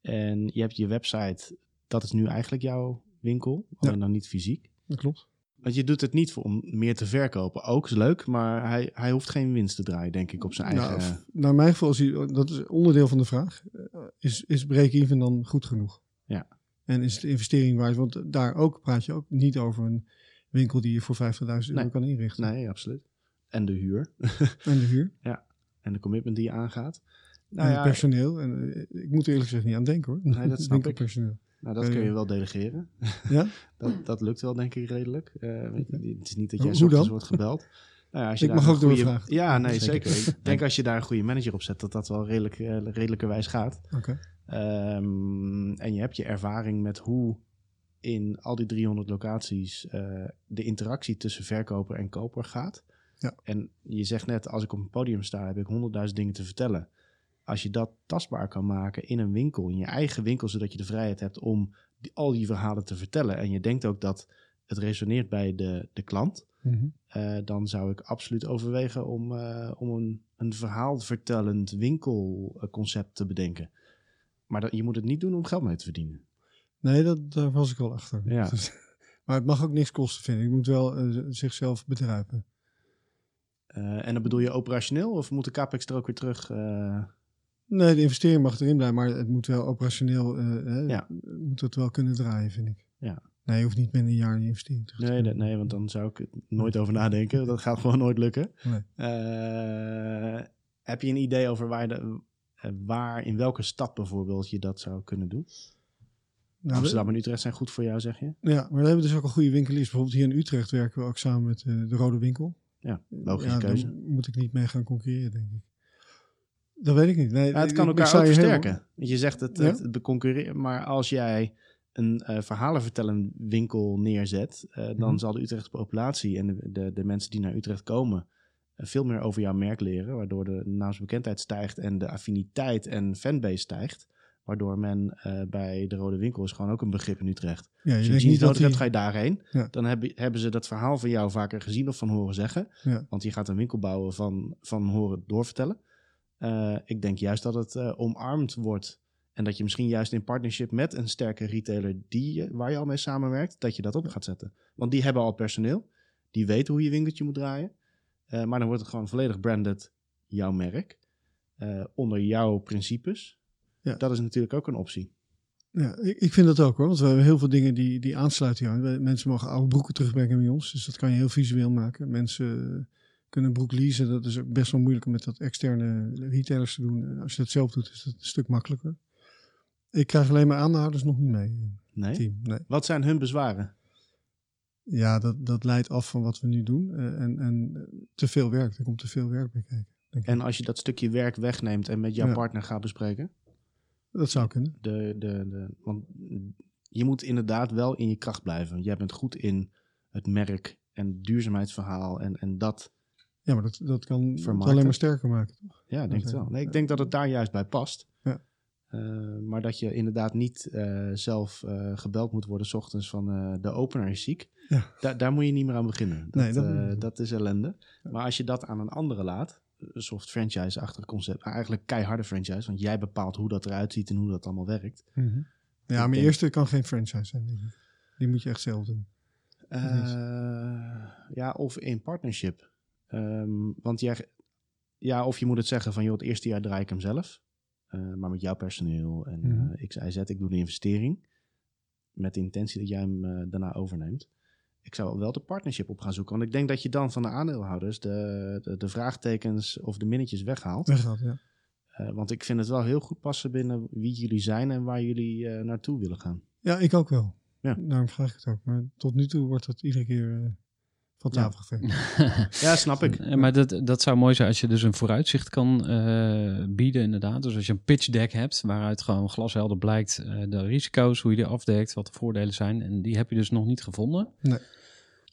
En je hebt je website, dat is nu eigenlijk jouw winkel, alleen dan niet fysiek. Dat klopt. Want je doet het niet voor, om meer te verkopen. Ook is leuk, maar hij, hij hoeft geen winst te draaien, denk ik, op zijn eigen... Nou, naar mijn gevoel, is hij- dat is onderdeel van de vraag. eh, Is, is break-even dan goed genoeg? Ja. En is de investering waard? Want daar ook praat je ook niet over een winkel die je voor 50.000 euro Nee. kan inrichten. nee, absoluut. En de huur En de huur. en de commitment die je aangaat. Nou ja, personeel. En, eh, ik moet er eerlijk gezegd niet aan denken hoor. Nee, dat snap ik. Winkelpersoneel. nou, dat kun je wel delegeren. Ja? Dat, dat lukt wel, denk ik, redelijk. Eh, het is niet dat jij dan? wordt gebeld. Nou ja, als je Ik daar mag ook goede- doorvragen. Ja, nee, Zeker. zeker. Ik denk als je daar een goede manager op zet, dat dat wel redelijk, eh, redelijkerwijs gaat. Oké. Ehm, en je hebt je ervaring met hoe in al die 300 locaties eh, de interactie tussen verkoper en koper gaat. Ja. En je zegt net, als ik op een podium sta, heb ik honderdduizend dingen te vertellen. Als je dat tastbaar kan maken in een winkel, in je eigen winkel, zodat je de vrijheid hebt om die, al die verhalen te vertellen. En je denkt ook dat het resoneert bij de, de klant. Mhm. eh, dan zou ik absoluut overwegen om, eh, om een, een verhaalvertellend winkelconcept te bedenken. Maar dat, je moet het niet doen om geld mee te verdienen. Nee, dat, daar was ik wel achter. Ja. Maar het mag ook niks kosten, vind ik. Ik moet wel eh, zichzelf bedruipen. Eh, en dan bedoel je operationeel of moet de capex er ook weer terug? eh? Nee, de investering mag erin blijven, maar het moet wel operationeel, eh, hè, Ja. moet het wel kunnen draaien, vind ik. Ja. Nee, je hoeft niet binnen een jaar die investering terug te Nee, dat, nee, want dan zou ik nooit over nadenken. Dat gaat gewoon nooit lukken. Nee. Heb je een idee over waar, de, waar, in welke stad bijvoorbeeld je dat zou kunnen doen? Nou, Amsterdam en Utrecht zijn goed voor jou, zeg je? Ja, maar we hebben dus ook een goede winkeliers. Bijvoorbeeld hier in Utrecht werken we ook samen met de Rode Winkel. Ja, logische ja, keuze. Moet ik niet mee gaan concurreren, denk ik. Dat weet ik niet. Nee, Ja, het kan elkaar ook versterken. Want Je zegt het, het, het concurreren, maar als jij een eh verhalenvertellend winkel neerzet, eh, dan Mhm. zal de Utrechtse populatie en de, de, de mensen die naar Utrecht komen eh, veel meer over jouw merk leren, waardoor de naamsbekendheid stijgt en de affiniteit en fanbase stijgt. Waardoor men eh, bij de Rode Winkel is gewoon ook een begrip in Utrecht. Ja, je Als je denkt niet nodig hebt, die... ga je daarheen. Ja. Dan heb, hebben ze dat verhaal van jou vaker gezien of van horen zeggen. Ja. Want je gaat een winkel bouwen van, van horen doorvertellen. Eh, ik denk juist dat het eh, omarmd wordt. En dat je misschien juist in partnership met een sterke retailer die, waar je al mee samenwerkt, dat je dat op gaat zetten. Want die hebben al personeel. Die weten hoe je winkeltje moet draaien. Maar dan wordt het gewoon volledig branded jouw merk. onder jouw principes. Ja. Dat is natuurlijk ook een optie. Ja, ik, ik vind dat ook hoor. Want we hebben heel veel dingen die, die aansluiten aan. We- Mensen mogen oude broeken terugbrengen bij ons. Dus dat kan je heel visueel maken. Mensen eh, kunnen een broek leasen. Dat is ook best wel moeilijk om met dat externe retailers te doen. En Als je dat zelf doet, is dat een stuk makkelijker. Ik krijg alleen maar aandeelhouders nog niet mee. in Nee? het Team. Nee. Wat zijn hun bezwaren? Ja, dat, dat leidt af van wat we nu doen. Eh, en en eh, te veel werk. Er komt te veel werk bij kijken. En als je dat stukje werk wegneemt en met jouw Ja. partner gaat bespreken. Dat zou kunnen. De, de, de, want je moet inderdaad wel in je kracht blijven. Jij bent goed in het merk en het duurzaamheidsverhaal. En, en dat, Ja, maar dat, dat kan het alleen maar sterker maken. Toch? ja, ik denk het wel. Nee, ik denk dat het daar juist bij past. Ja. Eh, maar dat je inderdaad niet eh, zelf eh, gebeld moet worden 's ochtends van de opener is ziek. Ja. Da- daar moet je niet meer aan beginnen. Dat, Nee, dat is ellende. Maar als je dat aan een andere laat, een soort franchise-achtig concept, eigenlijk keiharde franchise, want jij bepaalt hoe dat eruit ziet en hoe dat allemaal werkt. Ja, Ik mijn denk- eerste kan geen franchise zijn. ik. Die moet je echt zelf doen. Eh, ja, of in partnership. Ehm, want jij, ja, of je moet het zeggen van, joh, het eerste jaar draai ik hem zelf. Eh, maar met jouw personeel en Mhm. eh, X, Y, Z, ik doe de investering. Met de intentie dat jij hem daarna overneemt. Ik zou wel de partnership op gaan zoeken. Want ik denk dat je dan van de aandeelhouders de, de, de vraagtekens of de minnetjes weghaalt. Weggaat, ja. Eh, want ik vind het wel heel goed passen binnen wie jullie zijn en waar jullie eh, naartoe willen gaan. Ja, ik ook wel. Ja. Daarom vraag ik het ook. Maar tot nu toe wordt dat iedere keer eh, van Ja. tafel geveegd. Ja, snap ik. Maar dat, dat zou mooi zijn als je dus een vooruitzicht kan eh, bieden, inderdaad. Dus als je een pitch deck hebt, waaruit gewoon glashelder blijkt eh, de risico's, hoe je die afdekt, wat de voordelen zijn. En die heb je dus nog niet gevonden.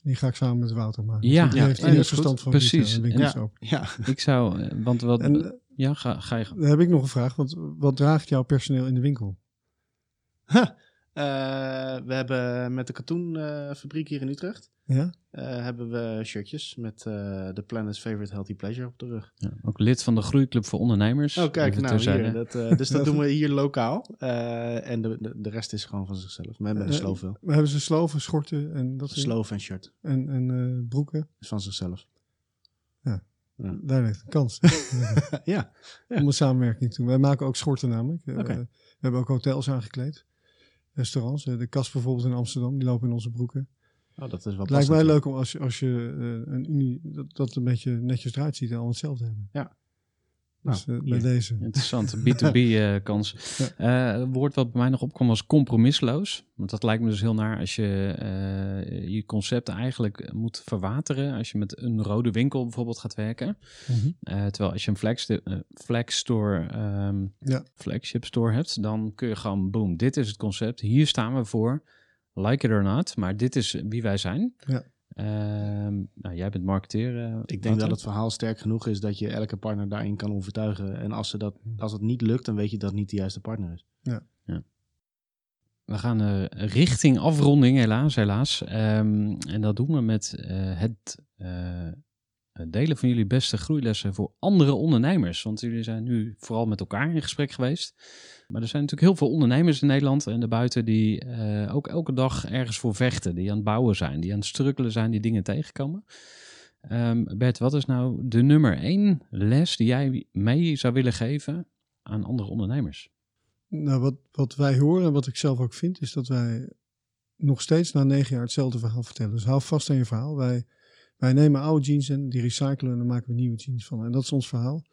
Die ga ik samen met Wouter maken. Ja, die ja, heeft verstand van Precies. en winkels Ja. ook. Ja, Ik zou, eh, want wat, En eh, ja, ga, ga je. dan heb ik nog een vraag. Want wat draagt jouw personeel in de winkel? Eh, we hebben met de katoenfabriek hier in Utrecht... Ja? eh, hebben we shirtjes met eh The Planet's Favorite Healthy Pleasure op de rug. Ja, ook lid van de Groeiclub voor Ondernemers. Oh, kijk, nou, hier, dat, eh, dus dat doen we hier lokaal. Eh, en de, de, de rest is gewoon van zichzelf. Met een Eh, sloof We hebben ze sloven, schorten en dat soort Sloof en shirt. En, en eh, broeken. is van zichzelf. Daar ligt een kans. ja. Ja. Om een samenwerking te doen. Wij maken ook schorten namelijk. Eh, we hebben ook hotels aangekleed. Restaurants. Eh, de kast bijvoorbeeld in Amsterdam. Die lopen in onze broeken. Oh, dat is wel Het lijkt mij leuk om als je, als je eh, een unie, dat, dat een beetje netjes eruit ziet en allemaal hetzelfde hebben. Ja. Dus Nou, eh, bij deze. Interessant, B2B-kans. Eh, het woord wat bij mij nog opkwam was compromisloos. Want dat lijkt me dus heel naar als je eh, je concept eigenlijk moet verwateren. Als je met een rode winkel bijvoorbeeld gaat werken. Mhm. Eh, terwijl als je een flex, eh, flex store, ehm, Ja. flagship store hebt, dan kun je gewoon, boom, dit is het concept. Hier staan we voor, like it or not. Maar dit is wie wij zijn. Ja. Ehm, nou, jij bent marketeer. eh, Ik denk dat het verhaal sterk genoeg is dat je elke partner daarin kan overtuigen. En als, ze dat, als het niet lukt, dan weet je dat het niet de juiste partner is. We gaan eh, richting afronding, helaas, helaas. Ehm, en dat doen we met eh, het eh, het delen van jullie beste groeilessen voor andere ondernemers. Want jullie zijn nu vooral met elkaar in gesprek geweest. Maar er zijn natuurlijk heel veel ondernemers in Nederland en daarbuiten die eh, ook elke dag ergens voor vechten. Die aan het bouwen zijn, die aan het strukkelen zijn, die dingen tegenkomen. Ehm, Bert, wat is nou de nummer één les die jij mee zou willen geven aan andere ondernemers? Nou, wat, wat wij horen en wat ik zelf ook vind, is dat wij nog steeds na negen jaar hetzelfde verhaal vertellen. Dus hou vast aan je verhaal. Wij, wij nemen oude jeans en die recyclen en dan maken we nieuwe jeans van. En dat is ons verhaal.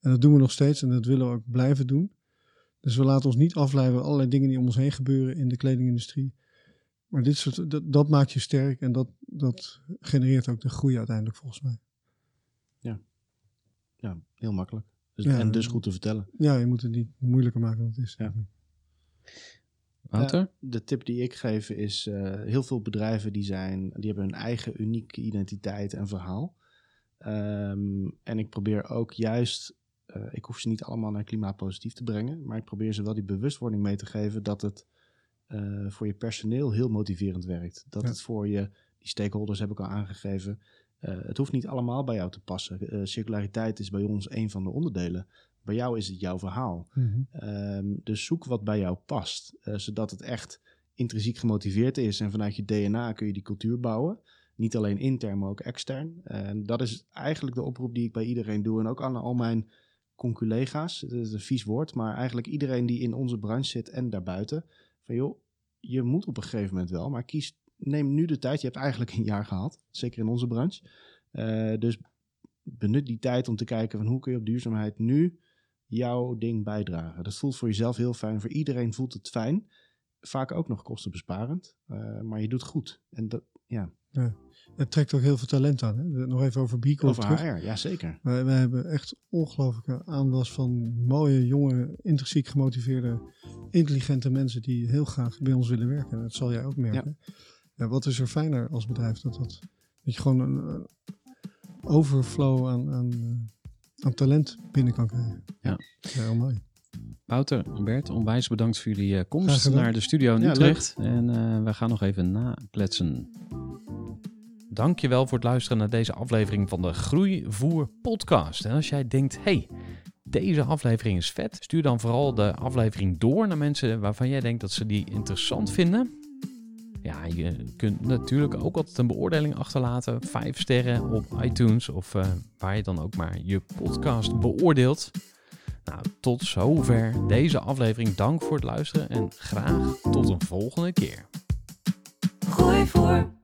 En dat doen we nog steeds en dat willen we ook blijven doen. Dus we laten ons niet afleiden door allerlei dingen die om ons heen gebeuren in de kledingindustrie. Maar dit soort, dat, dat maakt je sterk en dat, dat genereert ook de groei uiteindelijk volgens mij. Ja, heel makkelijk. Dus, Ja, en dus ja. goed te vertellen. Ja, je moet het niet moeilijker maken dan het is. Ja. Wouter? Ja, de tip die ik geef is, eh, heel veel bedrijven die, zijn, die hebben hun eigen unieke identiteit en verhaal. Ehm, en ik probeer ook juist, eh, ik hoef ze niet allemaal naar klimaatpositief te brengen, maar ik probeer ze wel die bewustwording mee te geven dat het eh, voor je personeel heel motiverend werkt. Dat Ja. het voor je, die stakeholders heb ik al aangegeven, het hoeft niet allemaal bij jou te passen. Circulariteit is bij ons een van de onderdelen. Bij jou is het jouw verhaal. Mhm. Ehm, dus zoek wat bij jou past, eh, zodat het echt intrinsiek gemotiveerd is. En vanuit je DNA kun je die cultuur bouwen. Niet alleen intern, maar ook extern. En dat is eigenlijk de oproep die ik bij iedereen doe. En ook aan al mijn conculega's. Het is een vies woord, maar eigenlijk iedereen die in onze branche zit en daarbuiten. Van joh, je moet op een gegeven moment wel, maar kies, neem nu de tijd. Je hebt eigenlijk een jaar gehad, zeker in onze branche. Eh, dus benut die tijd om te kijken van hoe kun je op duurzaamheid nu jouw ding bijdragen. Dat voelt voor jezelf heel fijn. Voor iedereen voelt het fijn. Vaak ook nog kostenbesparend. eh, maar je doet goed. En dat, ja, Het trekt ook heel veel talent aan. Hè? Nog even over B Corp over terug. HR, ja zeker. Wij, wij hebben echt ongelooflijke aanwas van mooie, jonge, intrinsiek gemotiveerde, intelligente mensen die heel graag bij ons willen werken. En dat zal jij ook merken. Ja. wat is er fijner als bedrijf dat, dat, dat je gewoon een, een overflow aan, aan, eh, aan talent binnen kan krijgen. Ja. heel mooi. Wouter, Bert, onwijs bedankt voor jullie eh, komst naar de studio in Ja, Utrecht. En eh, we gaan nog even nakletsen. Dankjewel voor het luisteren naar deze aflevering van de Groeivoer podcast. En als jij denkt, hey, deze aflevering is vet, stuur dan vooral de aflevering door naar mensen waarvan jij denkt dat ze die interessant vinden. Ja, je kunt natuurlijk ook altijd een beoordeling achterlaten. Vijf sterren op iTunes of eh, waar je dan ook maar je podcast beoordeelt. Nou, tot zover deze aflevering. Dank voor het luisteren en graag tot een volgende keer. Gooi voor.